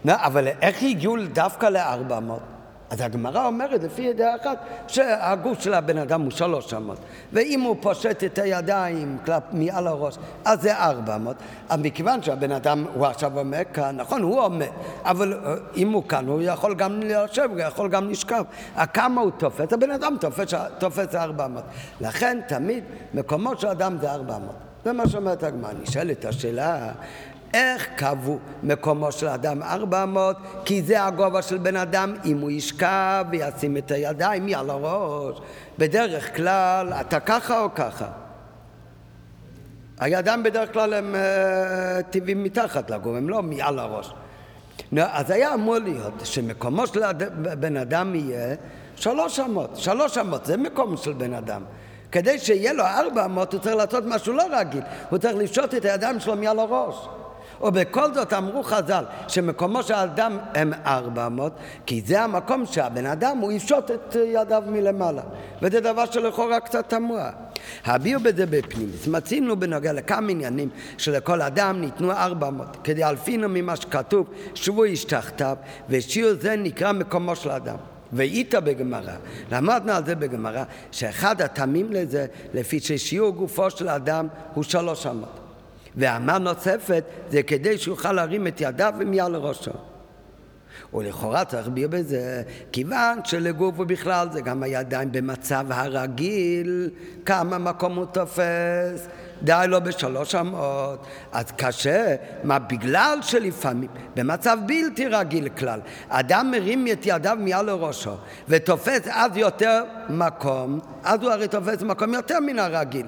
אבל איך הגיעו דווקא לארבע מאות? אז הגמרא אומרת, לפי ידיעה אחת, שהגוף של הבן אדם הוא שלוש אמות. ואם הוא פושט את הידיים כלפ, מעל הראש, אז זה ארבע אמות. אז מכיוון שהבן אדם, הוא עכשיו עומד כאן, נכון, הוא עומד, אבל אה, אם הוא כאן, הוא יכול גם לשב, הוא יכול גם לשכב. כמה הוא תופס? הבן אדם תופס, תופס ארבע אמות. לכן תמיד מקומו של אדם זה ארבע אמות. זה מה שאומרת הגמרא. נשאלת השאלה, איך קבעו מקומו של אדם ארבע מאות? כי זה הגובה של בן אדם אם הוא ישכב וישים את הידיים מעל הראש. בדרך כלל אתה ככה או ככה? הידיים בדרך כלל הם uh, טבעים מתחת לגוף, הם לא מעל הראש. נו, אז היה אמור להיות שמקומו של בן אדם יהיה שלוש אמות. שלוש אמות זה מקום של בן אדם. כדי שיהיה לו ארבע אמות הוא צריך לעשות משהו לא רגיל, הוא צריך לפשוט את הידיים שלו מעל הראש. ובכל זאת אמרו חז"ל שמקומו של האדם הם ארבע אמות, כי זה המקום שהבן אדם הוא יפשוט את ידיו מלמעלה. וזה דבר שלכאורה קצת תמוה. הביאו בזה בפנימיס. מצינו בנוגע לכמה עניינים שלכל אדם ניתנו ארבע אמות, כדי אלפינו ממה שכתוב, שבו איש תחתיו, ושיעור זה נקרא מקומו של אדם. ואיתה בגמרא, למדנו על זה בגמרא, שאחד הטעמים לזה, לפי ששיעור גופו של אדם הוא שלוש אמות. ואמה נוספת זה כדי שיוכל להרים את ידיו ומעל ראשו. ולכאורה צריך להסביר בזה, כיוון שלגוף ובכלל זה גם הידיים במצב הרגיל, כמה מקום הוא תופס, די לו בשלוש אמות, אז קשה, מה בגלל שלפעמים במצב בלתי רגיל כלל, אדם מרים את ידיו מעל לראשו ותופס אז יותר מקום, אז הוא הרי תופס מקום יותר מן הרגיל.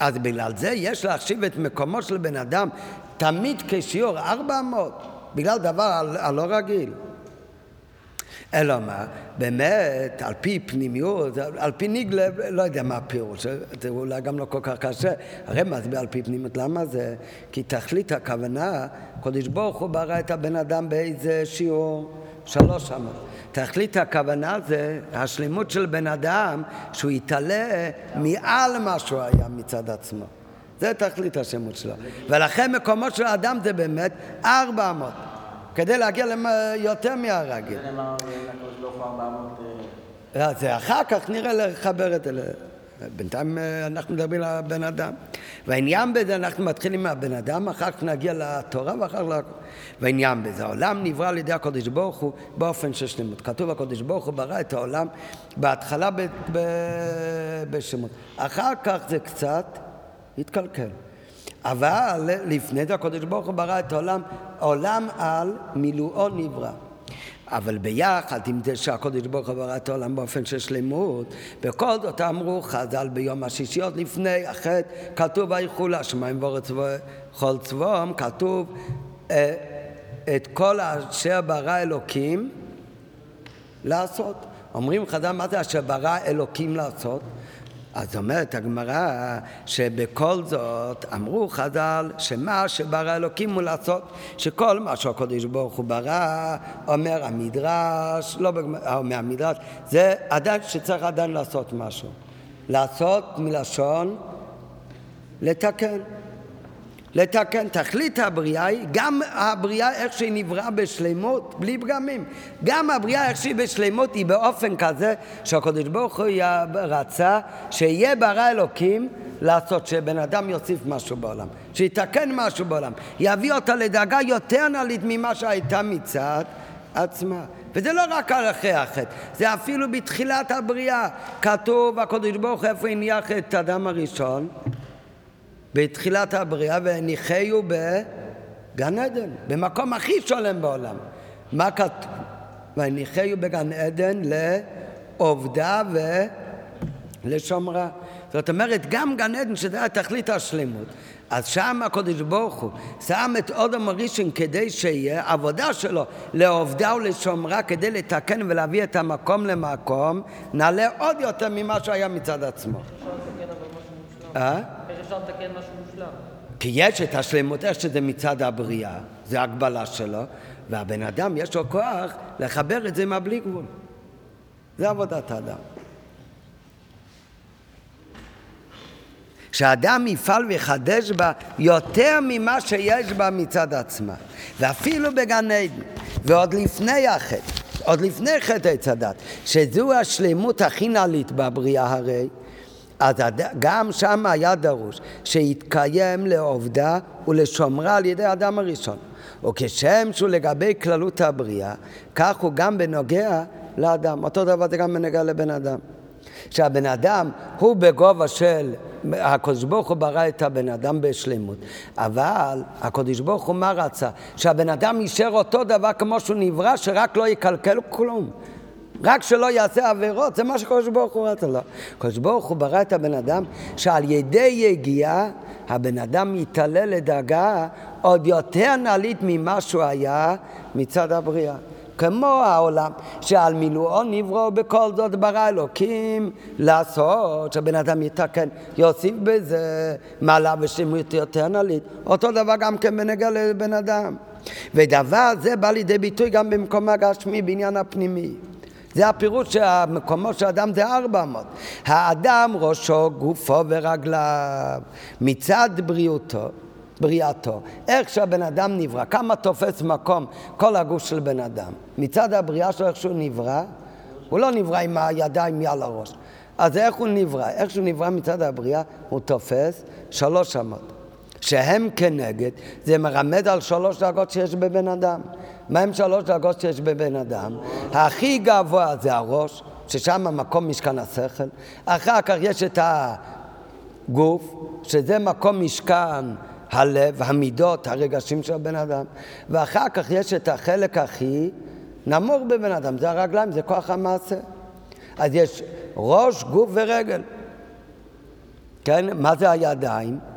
אז בגלל זה יש להחשיב את מקומו של בן אדם תמיד כשיעור ארבע אמות, בגלל דבר הלא רגיל. אלא מה, באמת, על פי פנימיות, על פי ניגלה, לא יודע מה הפירוש, זה אולי גם לא כל כך קשה. הרי מה זה על פי פנימיות? למה זה? כי תכלית הכוונה, קודש ברוך הוא ברא את הבן אדם באיזה שיעור? שלוש אמות. תכלית הכוונה זה השלימות של בן אדם, שהוא יתעלה מעל מה שהוא היה מצד עצמו. זה תכלית השמות שלו. ולכן מקומו של האדם זה באמת ארבע אמות. כדי להגיע יותר מהרגיל. זה 400... אה, זה אחר כך נראה לחבר את זה. בינתיים אה, אנחנו מדברים על הבן אדם. והעניין בזה, אנחנו מתחילים מהבן אדם, אחר כך נגיע לתורה ואחר כך... והעניין בזה, העולם נברא על ידי הקודש ברוך הוא באופן של שלמות. כתוב הקודש ברוך הוא ברא את העולם בהתחלה ב... ב... בשמות. אחר כך זה קצת התקלקל. אבל לפני זה הקודש ברוך הוא ברא את העולם, עולם על מילואו נברא. אבל ביחד עם זה שהקודש ברוך הוא ברא את העולם באופן של שלמות, בכל זאת אמרו חז"ל ביום השישי עוד לפני החטא, כתוב ויחול השמיים וכל צבאום, כתוב אה, את כל אשר ברא אלוקים לעשות. אומרים חז"ל מה זה אשר ברא אלוקים לעשות? אז אומרת הגמרא שבכל זאת אמרו חז"ל שמה שברא אלוקים הוא לעשות שכל מה שהקדוש ברוך הוא ברא אומר המדרש, לא אומר המדרש, זה עדיין שצריך עדיין לעשות משהו. לעשות מלשון לתקן. לתקן. תכלית הבריאה היא, גם הבריאה איך שהיא נבראה בשלמות, בלי פגמים. גם הבריאה איך שהיא בשלמות היא באופן כזה שהקדוש ברוך הוא רצה שיהיה ברא אלוקים לעשות, שבן אדם יוסיף משהו בעולם, שיתקן משהו בעולם, יביא אותה לדאגה יותר נעלית ממה שהייתה מצד עצמה. וזה לא רק אחרי החטא, זה אפילו בתחילת הבריאה. כתוב, הקדוש ברוך הוא איפה הניח את האדם הראשון? בתחילת הבריאה והניחהו בגן עדן, במקום הכי שולם בעולם. מה כתוב? והניחהו בגן עדן לעובדה ולשומרה. זאת אומרת, גם גן עדן, שזה תכלית השלמות, אז שם הקדוש ברוך הוא שם את אודם הראשון כדי שיהיה עבודה שלו לעובדה ולשומרה כדי לתקן ולהביא את המקום למקום, נעלה עוד יותר ממה שהיה מצד עצמו. אה? אפשר לתקן משהו מושלם. כי יש את השלמות, איך שזה מצד הבריאה, זה הגבלה שלו, והבן אדם יש לו כוח לחבר את זה עם הבלי גבול. זה עבודת האדם. שאדם יפעל ויחדש בה יותר ממה שיש בה מצד עצמה. ואפילו בגן עדן, ועוד לפני החטא, עוד לפני חטא עץ הדת, שזו השלמות הכי נעלית בבריאה הרי, אז גם שם היה דרוש שיתקיים לעובדה ולשומרה על ידי האדם הראשון. וכשם שהוא לגבי כללות הבריאה, כך הוא גם בנוגע לאדם. אותו דבר זה גם בנוגע לבן אדם. שהבן אדם הוא בגובה של, הקדוש ברוך הוא ברא את הבן אדם בשלמות, אבל הקדוש ברוך הוא מה רצה? שהבן אדם יישאר אותו דבר כמו שהוא נברא, שרק לא יקלקל כלום. רק שלא יעשה עבירות, זה מה שקדוש ברוך הוא רצה לו. קדוש ברוך הוא ברא את הבן אדם שעל ידי יגיעה הבן אדם יתעלה לדאגה עוד יותר נעלית ממה שהוא היה מצד הבריאה. כמו העולם, שעל מילואו נבראו בכל זאת ברא אלוקים לעשות, שהבן אדם יתקן, יוסיף בזה מעלה ושלמות יותר נלית. אותו דבר גם כן בנגע לבן אדם. ודבר זה בא לידי ביטוי גם במקום הגשמי, בעניין הפנימי. זה הפירוש שהמקומות של האדם זה ארבע אמות. האדם ראשו, גופו ורגליו. מצד בריאותו, בריאתו, איך שהבן אדם נברא, כמה תופס מקום כל הגוף של בן אדם. מצד הבריאה שלו, איך שהוא נברא, הוא לא נברא עם הידיים מעל הראש. אז איך הוא נברא? איך שהוא נברא מצד הבריאה, הוא תופס שלוש אמות. שהם כנגד, זה מרמד על שלוש דרגות שיש בבן אדם. מהם שלוש דרגות שיש בבן אדם? הכי גבוה זה הראש, ששם מקום משכן השכל. אחר כך יש את הגוף, שזה מקום משכן הלב, המידות, הרגשים של הבן אדם. ואחר כך יש את החלק הכי נמוך בבן אדם, זה הרגליים, זה כוח המעשה. אז יש ראש, גוף ורגל. כן, מה זה הידיים?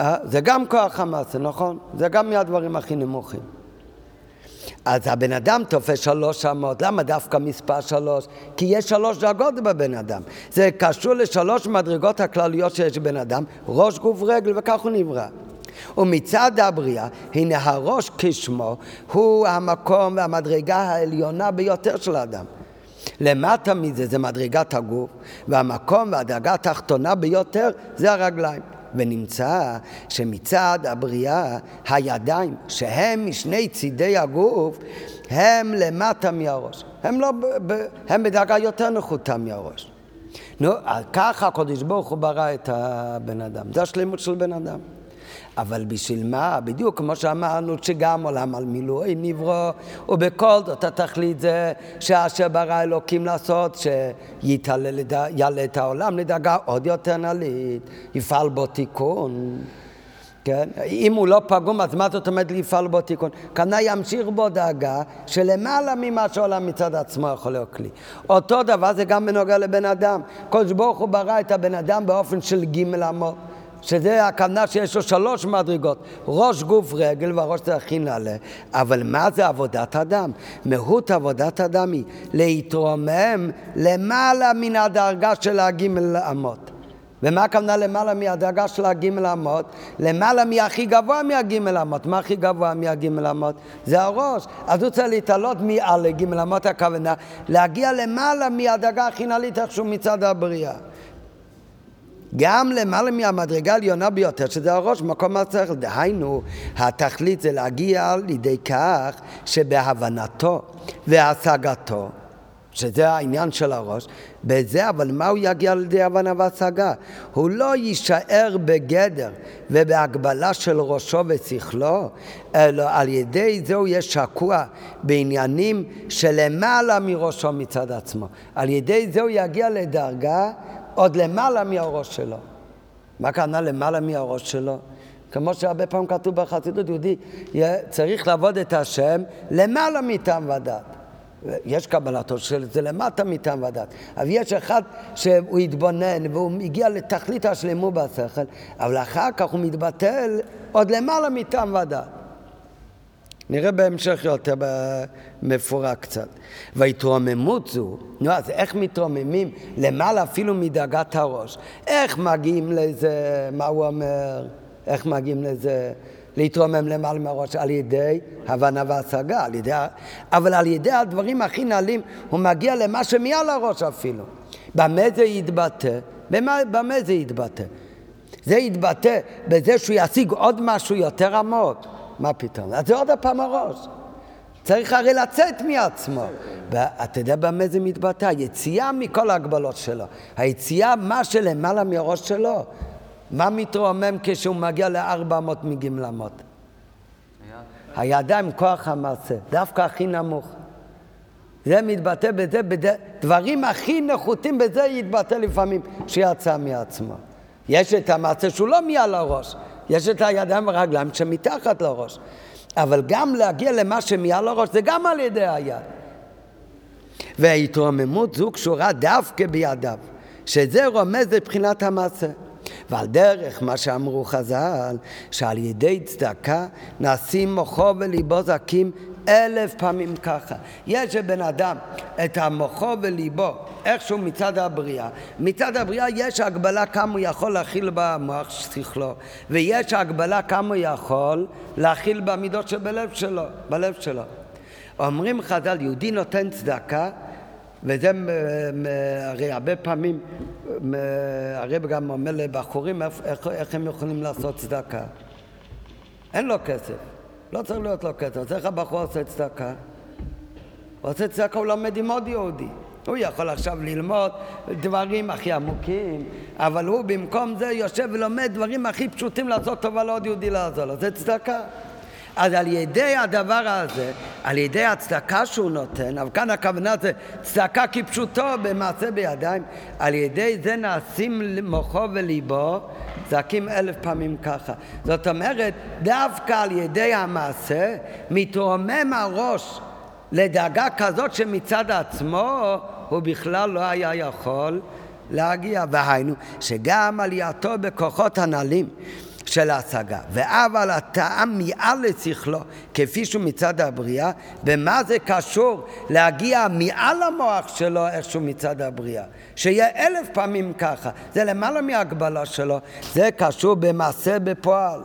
אה, זה גם כוח המעשה, נכון? זה גם מהדברים הכי נמוכים. אז הבן אדם תופס שלוש אמות. למה דווקא מספר שלוש? כי יש שלוש דרגות בבן אדם. זה קשור לשלוש מדרגות הכלליות שיש בבן אדם, ראש, גוף, רגל, וכך הוא נברא. ומצד הבריאה, הנה הראש כשמו, הוא המקום והמדרגה העליונה ביותר של האדם. למטה מזה זה מדרגת הגוף, והמקום והדרגה התחתונה ביותר זה הרגליים. ונמצא שמצד הבריאה הידיים, שהם משני צידי הגוף, הם למטה מהראש. הם, לא, הם בדרגה יותר נחותה מהראש. נו, ככה הקדוש ברוך הוא ברא את הבן אדם. זה השלמות של בן אדם. אבל בשביל מה? בדיוק כמו שאמרנו, שגם עולם על מילואי נברוא, ובכל זאת התכלית זה שאשר ברא אלוקים לעשות, שיעלה את העולם לדרגה עוד יותר נלית, יפעל בו תיקון. כן? אם הוא לא פגום, אז מה זאת אומרת לפעול בו תיקון? כנראה ימשיך בו דאגה שלמעלה ממה שהעולם מצד עצמו יכול להיות כלי. אותו דבר זה גם בנוגע לבן אדם. קדוש ברוך הוא ברא את הבן אדם באופן של גימל אמות. שזה הכוונה שיש לו שלוש מדרגות, ראש, גוף, רגל, והראש הכי נעלה. אבל מה זה עבודת אדם? מהות עבודת אדם היא להתרומם למעלה מן הדרגה של הגימל אמות. ומה הכוונה למעלה מהדרגה של הגימל אמות? למעלה מהכי גבוה מהגימל אמות. מה הכי גבוה מהגימל אמות? זה הראש. אז הוא צריך להתעלות מעל לגימל אמות הכוונה, להגיע למעלה מהדרגה הכי נעלית איכשהו מצד הבריאה. גם למעלה מהמדרגה העליונה ביותר, שזה הראש, מקום השכל. דהיינו, התכלית זה להגיע לידי כך שבהבנתו והשגתו, שזה העניין של הראש, בזה, אבל מה הוא יגיע לידי הבנה והשגה? הוא לא יישאר בגדר ובהגבלה של ראשו ושכלו, אלא על ידי זה הוא יהיה שקוע בעניינים שלמעלה מראשו מצד עצמו. על ידי זה הוא יגיע לדרגה עוד למעלה מהראש שלו. מה הכוונה למעלה מהראש שלו? כמו שהרבה פעמים כתוב בחסידות יהודי, צריך לעבוד את השם למעלה מטעם ודת. יש קבלתו של זה למטה מטעם ודת. אבל יש אחד שהוא התבונן והוא הגיע לתכלית השלמות בשכל, אבל אחר כך הוא מתבטל עוד למעלה מטעם ודת. נראה בהמשך יותר מפורק קצת. והתרוממות זו, נו אז איך מתרוממים למעלה אפילו מדרגת הראש? איך מגיעים לזה, מה הוא אומר? איך מגיעים לזה? להתרומם למעלה מהראש על ידי הבנה והשגה, על ידי, אבל על ידי הדברים הכי נעלים הוא מגיע למה שמעל הראש אפילו. במה זה יתבטא? במה, במה זה יתבטא? זה יתבטא בזה שהוא ישיג עוד משהו יותר עמוק. מה פתאום? אז זה עוד הפעם הראש. צריך הרי לצאת מעצמו. ואתה יודע במה זה מתבטא? היציאה מכל ההגבלות שלו. היציאה, מה שלמעלה מהראש שלו. מה מתרומם כשהוא מגיע לארבע מאות מגמלמות? הידיים, כוח המעשה, דווקא הכי נמוך. זה מתבטא בזה, דברים הכי נחותים בזה יתבטא לפעמים שיצא מעצמו. יש את המעשה שהוא לא מעל הראש, יש את הידיים והרגליים שמתחת לראש. אבל גם להגיע למה שמעל הראש זה גם על ידי היד. וההתרוממות זו קשורה דווקא בידיו, שזה רומז לבחינת המעשה. ועל דרך מה שאמרו חז"ל, שעל ידי צדקה נעשים מוחו וליבו זקים אלף פעמים ככה. יש לבן אדם את המוחו וליבו, איכשהו מצד הבריאה. מצד הבריאה יש הגבלה כמה הוא יכול להכיל במוח שכלו, ויש הגבלה כמה הוא יכול להכיל במידות שבלב שלו, בלב שלו. אומרים חז"ל, יהודי נותן צדקה, וזה הרי הרבה פעמים, הרב גם אומר לבחורים איך, איך הם יכולים לעשות צדקה. אין לו כסף, לא צריך להיות לו כסף, אז איך הבחור עושה צדקה? הוא עושה צדקה, הוא לומד עם עוד יהודי. הוא יכול עכשיו ללמוד דברים הכי עמוקים, אבל הוא במקום זה יושב ולומד דברים הכי פשוטים לעשות טובה לעוד יהודי לעזור לו. זה צדקה. אז על ידי הדבר הזה, על ידי הצדקה שהוא נותן, אבל כאן הכוונה זה צדקה כפשוטו במעשה בידיים, על ידי זה נעשים מוחו וליבו צעקים אלף פעמים ככה. זאת אומרת, דווקא על ידי המעשה מתרומם הראש לדאגה כזאת שמצד עצמו הוא בכלל לא היה יכול להגיע. והיינו, שגם עלייתו בכוחות הנעלים של ההשגה, ואבל הטעם מעל לשכלו, כפי שהוא מצד הבריאה, ומה זה קשור להגיע מעל המוח שלו איכשהו מצד הבריאה? שיהיה אלף פעמים ככה, זה למעלה מהגבלה שלו, זה קשור במעשה בפועל.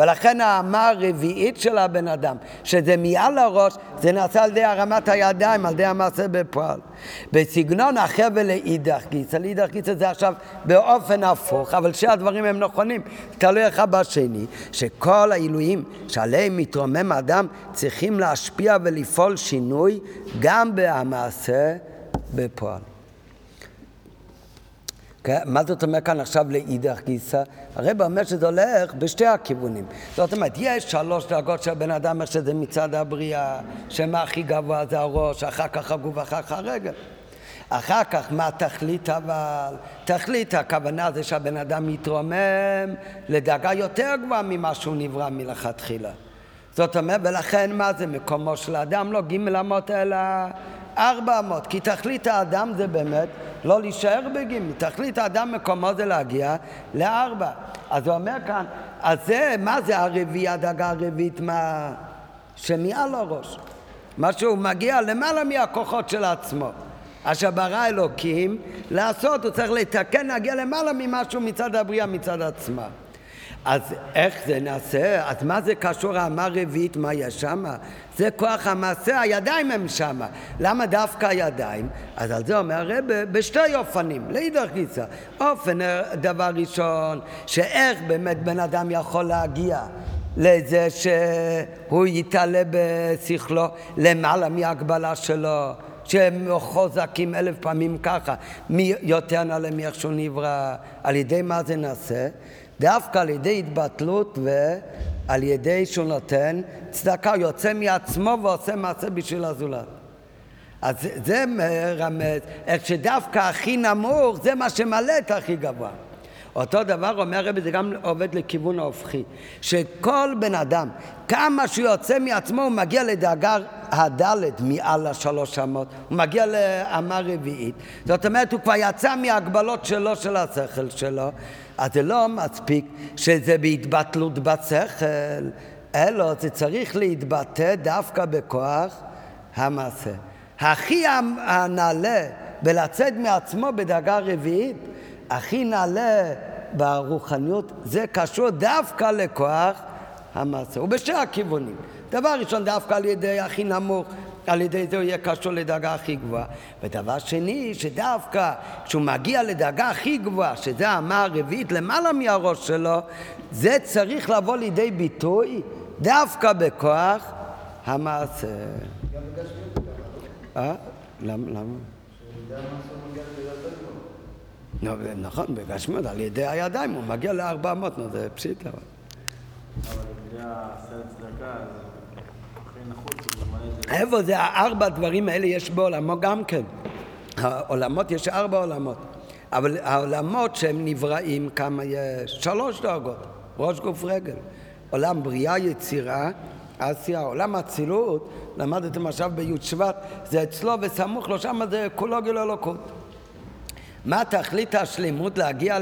ולכן האמה הרביעית של הבן אדם, שזה מעל הראש, זה נעשה על ידי הרמת הידיים, על ידי המעשה בפועל. בסגנון אחר ולאידך גיסא, לאידך גיסא זה עכשיו באופן הפוך, אבל שהדברים הם נכונים, תלוי אחד בשני, שכל העילויים שעליהם מתרומם אדם צריכים להשפיע ולפעול שינוי גם במעשה בפועל. כן? מה זאת אומרת כאן עכשיו לאידך גיסא? הרב אומר שזה הולך בשתי הכיוונים. זאת אומרת, יש שלוש דרגות של בן אדם, איך שזה מצד הבריאה, שמה הכי גבוה זה הראש, אחר כך הגוף, אחר כך הרגל. אחר כך, מה תכלית אבל? תכלית הכוונה זה שהבן אדם מתרומם לדרגה יותר גבוהה ממה שהוא נברא מלכתחילה. זאת אומרת, ולכן מה זה מקומו של האדם? לא ג' אמות אלא ארבע אמות. כי תכלית האדם זה באמת לא להישאר בגימל. תכלית האדם מקומו זה להגיע לארבע. אז הוא אומר כאן, אז זה, מה זה הרביעי, הדרגה הרביעית, מה... שמעל הראש. מה שהוא מגיע למעלה מהכוחות של עצמו. אשר ברא אלוקים לעשות, הוא צריך לתקן, להגיע למעלה ממשהו מצד הבריאה, מצד עצמה. אז איך זה נעשה? אז מה זה קשור האמה רביעית, מה יש שם? זה כוח המעשה, הידיים הם שם. למה דווקא הידיים? אז על זה אומר הרב בשתי אופנים, לאידך גיסא. אופן דבר ראשון, שאיך באמת בן אדם יכול להגיע לזה שהוא יתעלה בשכלו למעלה מהגבלה שלו. שהם חוזקים אלף פעמים ככה, מי יותר נעלה מאיך שהוא נברא, על ידי מה זה נעשה? דווקא על ידי התבטלות ועל ידי שהוא נותן צדקה, הוא יוצא מעצמו ועושה מעשה בשביל הזולת. אז זה מרמז, איך שדווקא הכי נמוך זה מה שמעלה את הכי גבוה. אותו דבר אומר רבי, זה גם עובד לכיוון ההופכי, שכל בן אדם, כמה שהוא יוצא מעצמו, הוא מגיע לדאגה הדלת מעל השלוש אמות, הוא מגיע לאמה רביעית, זאת אומרת, הוא כבר יצא מההגבלות שלו, של השכל שלו, אז זה לא מספיק שזה בהתבטלות בשכל, אלא זה צריך להתבטא דווקא בכוח המעשה. הכי הנעלה בלצאת מעצמו בדרגה רביעית, הכי נעלה ברוחניות, זה קשור דווקא לכוח המעשה, ובשתי הכיוונים. דבר ראשון, דווקא על ידי הכי נמוך, על ידי זה הוא יהיה קשור לדרגה הכי גבוהה. ודבר שני, שדווקא כשהוא מגיע לדרגה הכי גבוהה, שזה האמה הרביעית למעלה מהראש שלו, זה צריך לבוא לידי ביטוי דווקא בכוח המעשה. אה? למה? למה? לא, נכון, בגשמיות, על ידי הידיים הוא מגיע לארבע אמות, נו, זה פשיט. אבל לפי הסרט צדקה, איפה זה הארבע דברים האלה יש בעולמו גם כן. העולמות, יש ארבע עולמות. אבל העולמות שהם נבראים, כמה יש? שלוש דרגות, ראש גוף רגל. עולם בריאה, יצירה, עשייה. עולם אצילות, למדתם עכשיו בי' שבט, זה אצלו וסמוך לו, שם זה כולו גילו אלוקות. מה תכלית השלימות? להגיע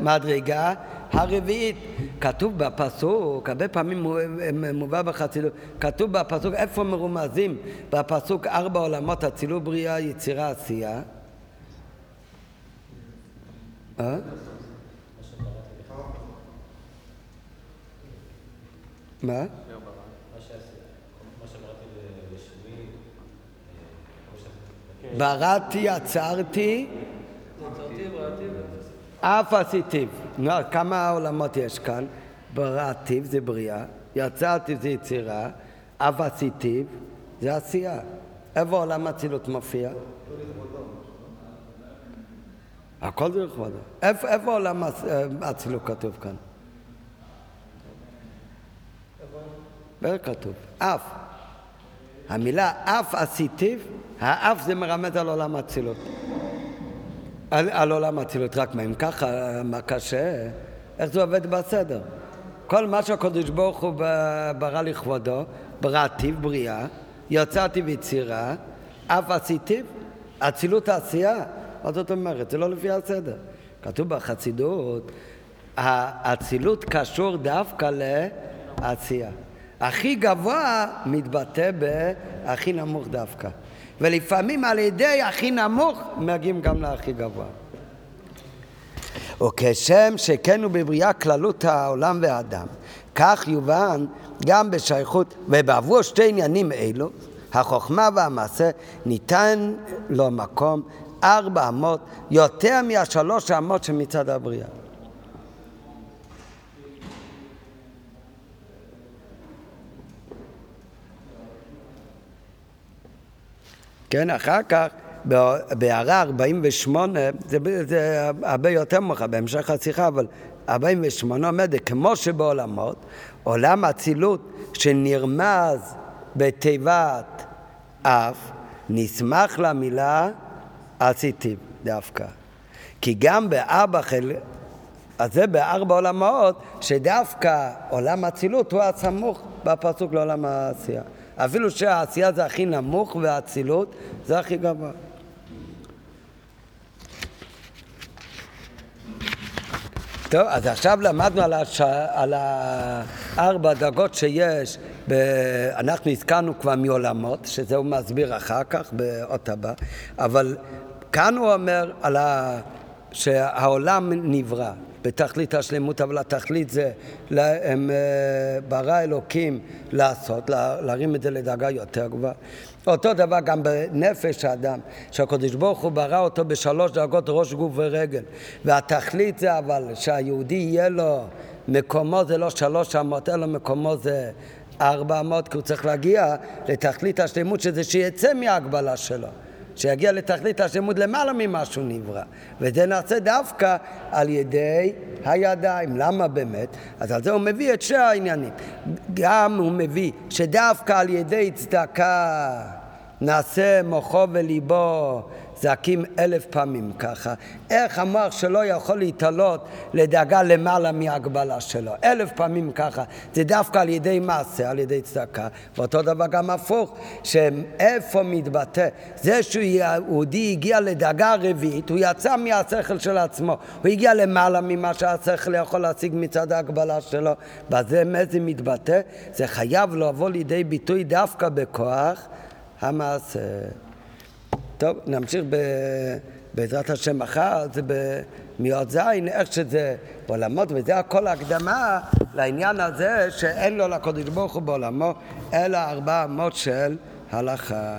למדרגה הרביעית. כתוב בפסוק, הרבה פעמים מובא בחסידות, כתוב בפסוק, איפה מרומזים? בפסוק ארבע עולמות, אצילות בריאה, יצירה, עשייה. אה? מה? בראתי, עצרתי, אף עשיתיו. כמה עולמות יש כאן? בראתיו זה בריאה, יצרתי זה יצירה, אף עשיתיו זה עשייה. איפה עולם אצילות מופיע? הכל זה לכבודו. איפה, עולם אצילות כתוב כאן? איפה כתוב? אף. המילה אף עשיתיו, האף זה מרמז על עולם אצילות. על, עולם אצילות, רק מה, אם ככה, מה קשה? איך זה עובד בסדר? כל מה שהקדוש ברוך הוא ברא לכבודו, בראתיו, בריאה, יצאתי ויצירה, אף עשיתיו, אצילות העשייה. מה זאת אומרת? זה לא לפי הסדר. כתוב בחסידות, האצילות קשור דווקא לעשייה. הכי גבוה מתבטא בהכי נמוך דווקא. ולפעמים על ידי הכי נמוך מגיעים גם להכי גבוה. וכשם שכן הוא בבריאה כללות העולם והאדם, כך יובן גם בשייכות, ובעבור שתי עניינים אלו, החוכמה והמעשה, ניתן לו מקום ארבע אמות, יותר מהשלוש אמות שמצד הבריאה. כן, אחר כך, בהערה 48, זה, זה הרבה יותר מאוחר, בהמשך השיחה, אבל 48 עומד, כמו שבעולמות, עולם אצילות שנרמז בתיבת אף, נסמך למילה עשיתי דווקא. כי גם בארבע חל... אז זה בארבע עולמות, שדווקא עולם אצילות הוא הסמוך בפסוק לעולם העשייה. אפילו שהעשייה זה הכי נמוך והאצילות זה הכי גבוה. טוב, אז עכשיו למדנו על, הש... על הארבע דרגות שיש, ב... אנחנו הזכרנו כבר מעולמות, שזה הוא מסביר אחר כך באות הבא, אבל כאן הוא אומר על ה... שהעולם נברא. בתכלית השלמות, אבל התכלית זה הם, אה, ברא אלוקים לעשות, להרים את זה לדרגה יותר גבוהה. אותו דבר גם בנפש האדם, שהקדוש ברוך הוא ברא אותו בשלוש דרגות ראש גוף ורגל. והתכלית זה אבל שהיהודי יהיה לו, מקומו זה לא שלוש אמות, אלא מקומו זה ארבע אמות, כי הוא צריך להגיע לתכלית השלמות, שזה שיצא מההגבלה שלו. שיגיע לתכלית השלמות למעלה ממה שהוא נברא. וזה נעשה דווקא על ידי הידיים. למה באמת? אז על זה הוא מביא את שני העניינים. גם הוא מביא שדווקא על ידי צדקה נעשה מוחו וליבו זעקים אלף פעמים ככה. איך המוח שלו יכול להתעלות לדאגה למעלה מהגבלה שלו? אלף פעמים ככה. זה דווקא על ידי מעשה, על ידי צדקה. ואותו דבר גם הפוך, שאיפה מתבטא? זה שיהודי הגיע לדאגה רביעית, הוא יצא מהשכל של עצמו. הוא הגיע למעלה ממה שהשכל יכול להשיג מצד ההגבלה שלו. בזה מה זה מתבטא? זה חייב לבוא לידי ביטוי דווקא בכוח המעשה. טוב, נמשיך ב... בעזרת השם מחר, זה במיועד זין, איך שזה בעולמות, וזה הכל הקדמה לעניין הזה שאין לו לקודש ברוך הוא בעולמו, אלא ארבע אמות של הלכה.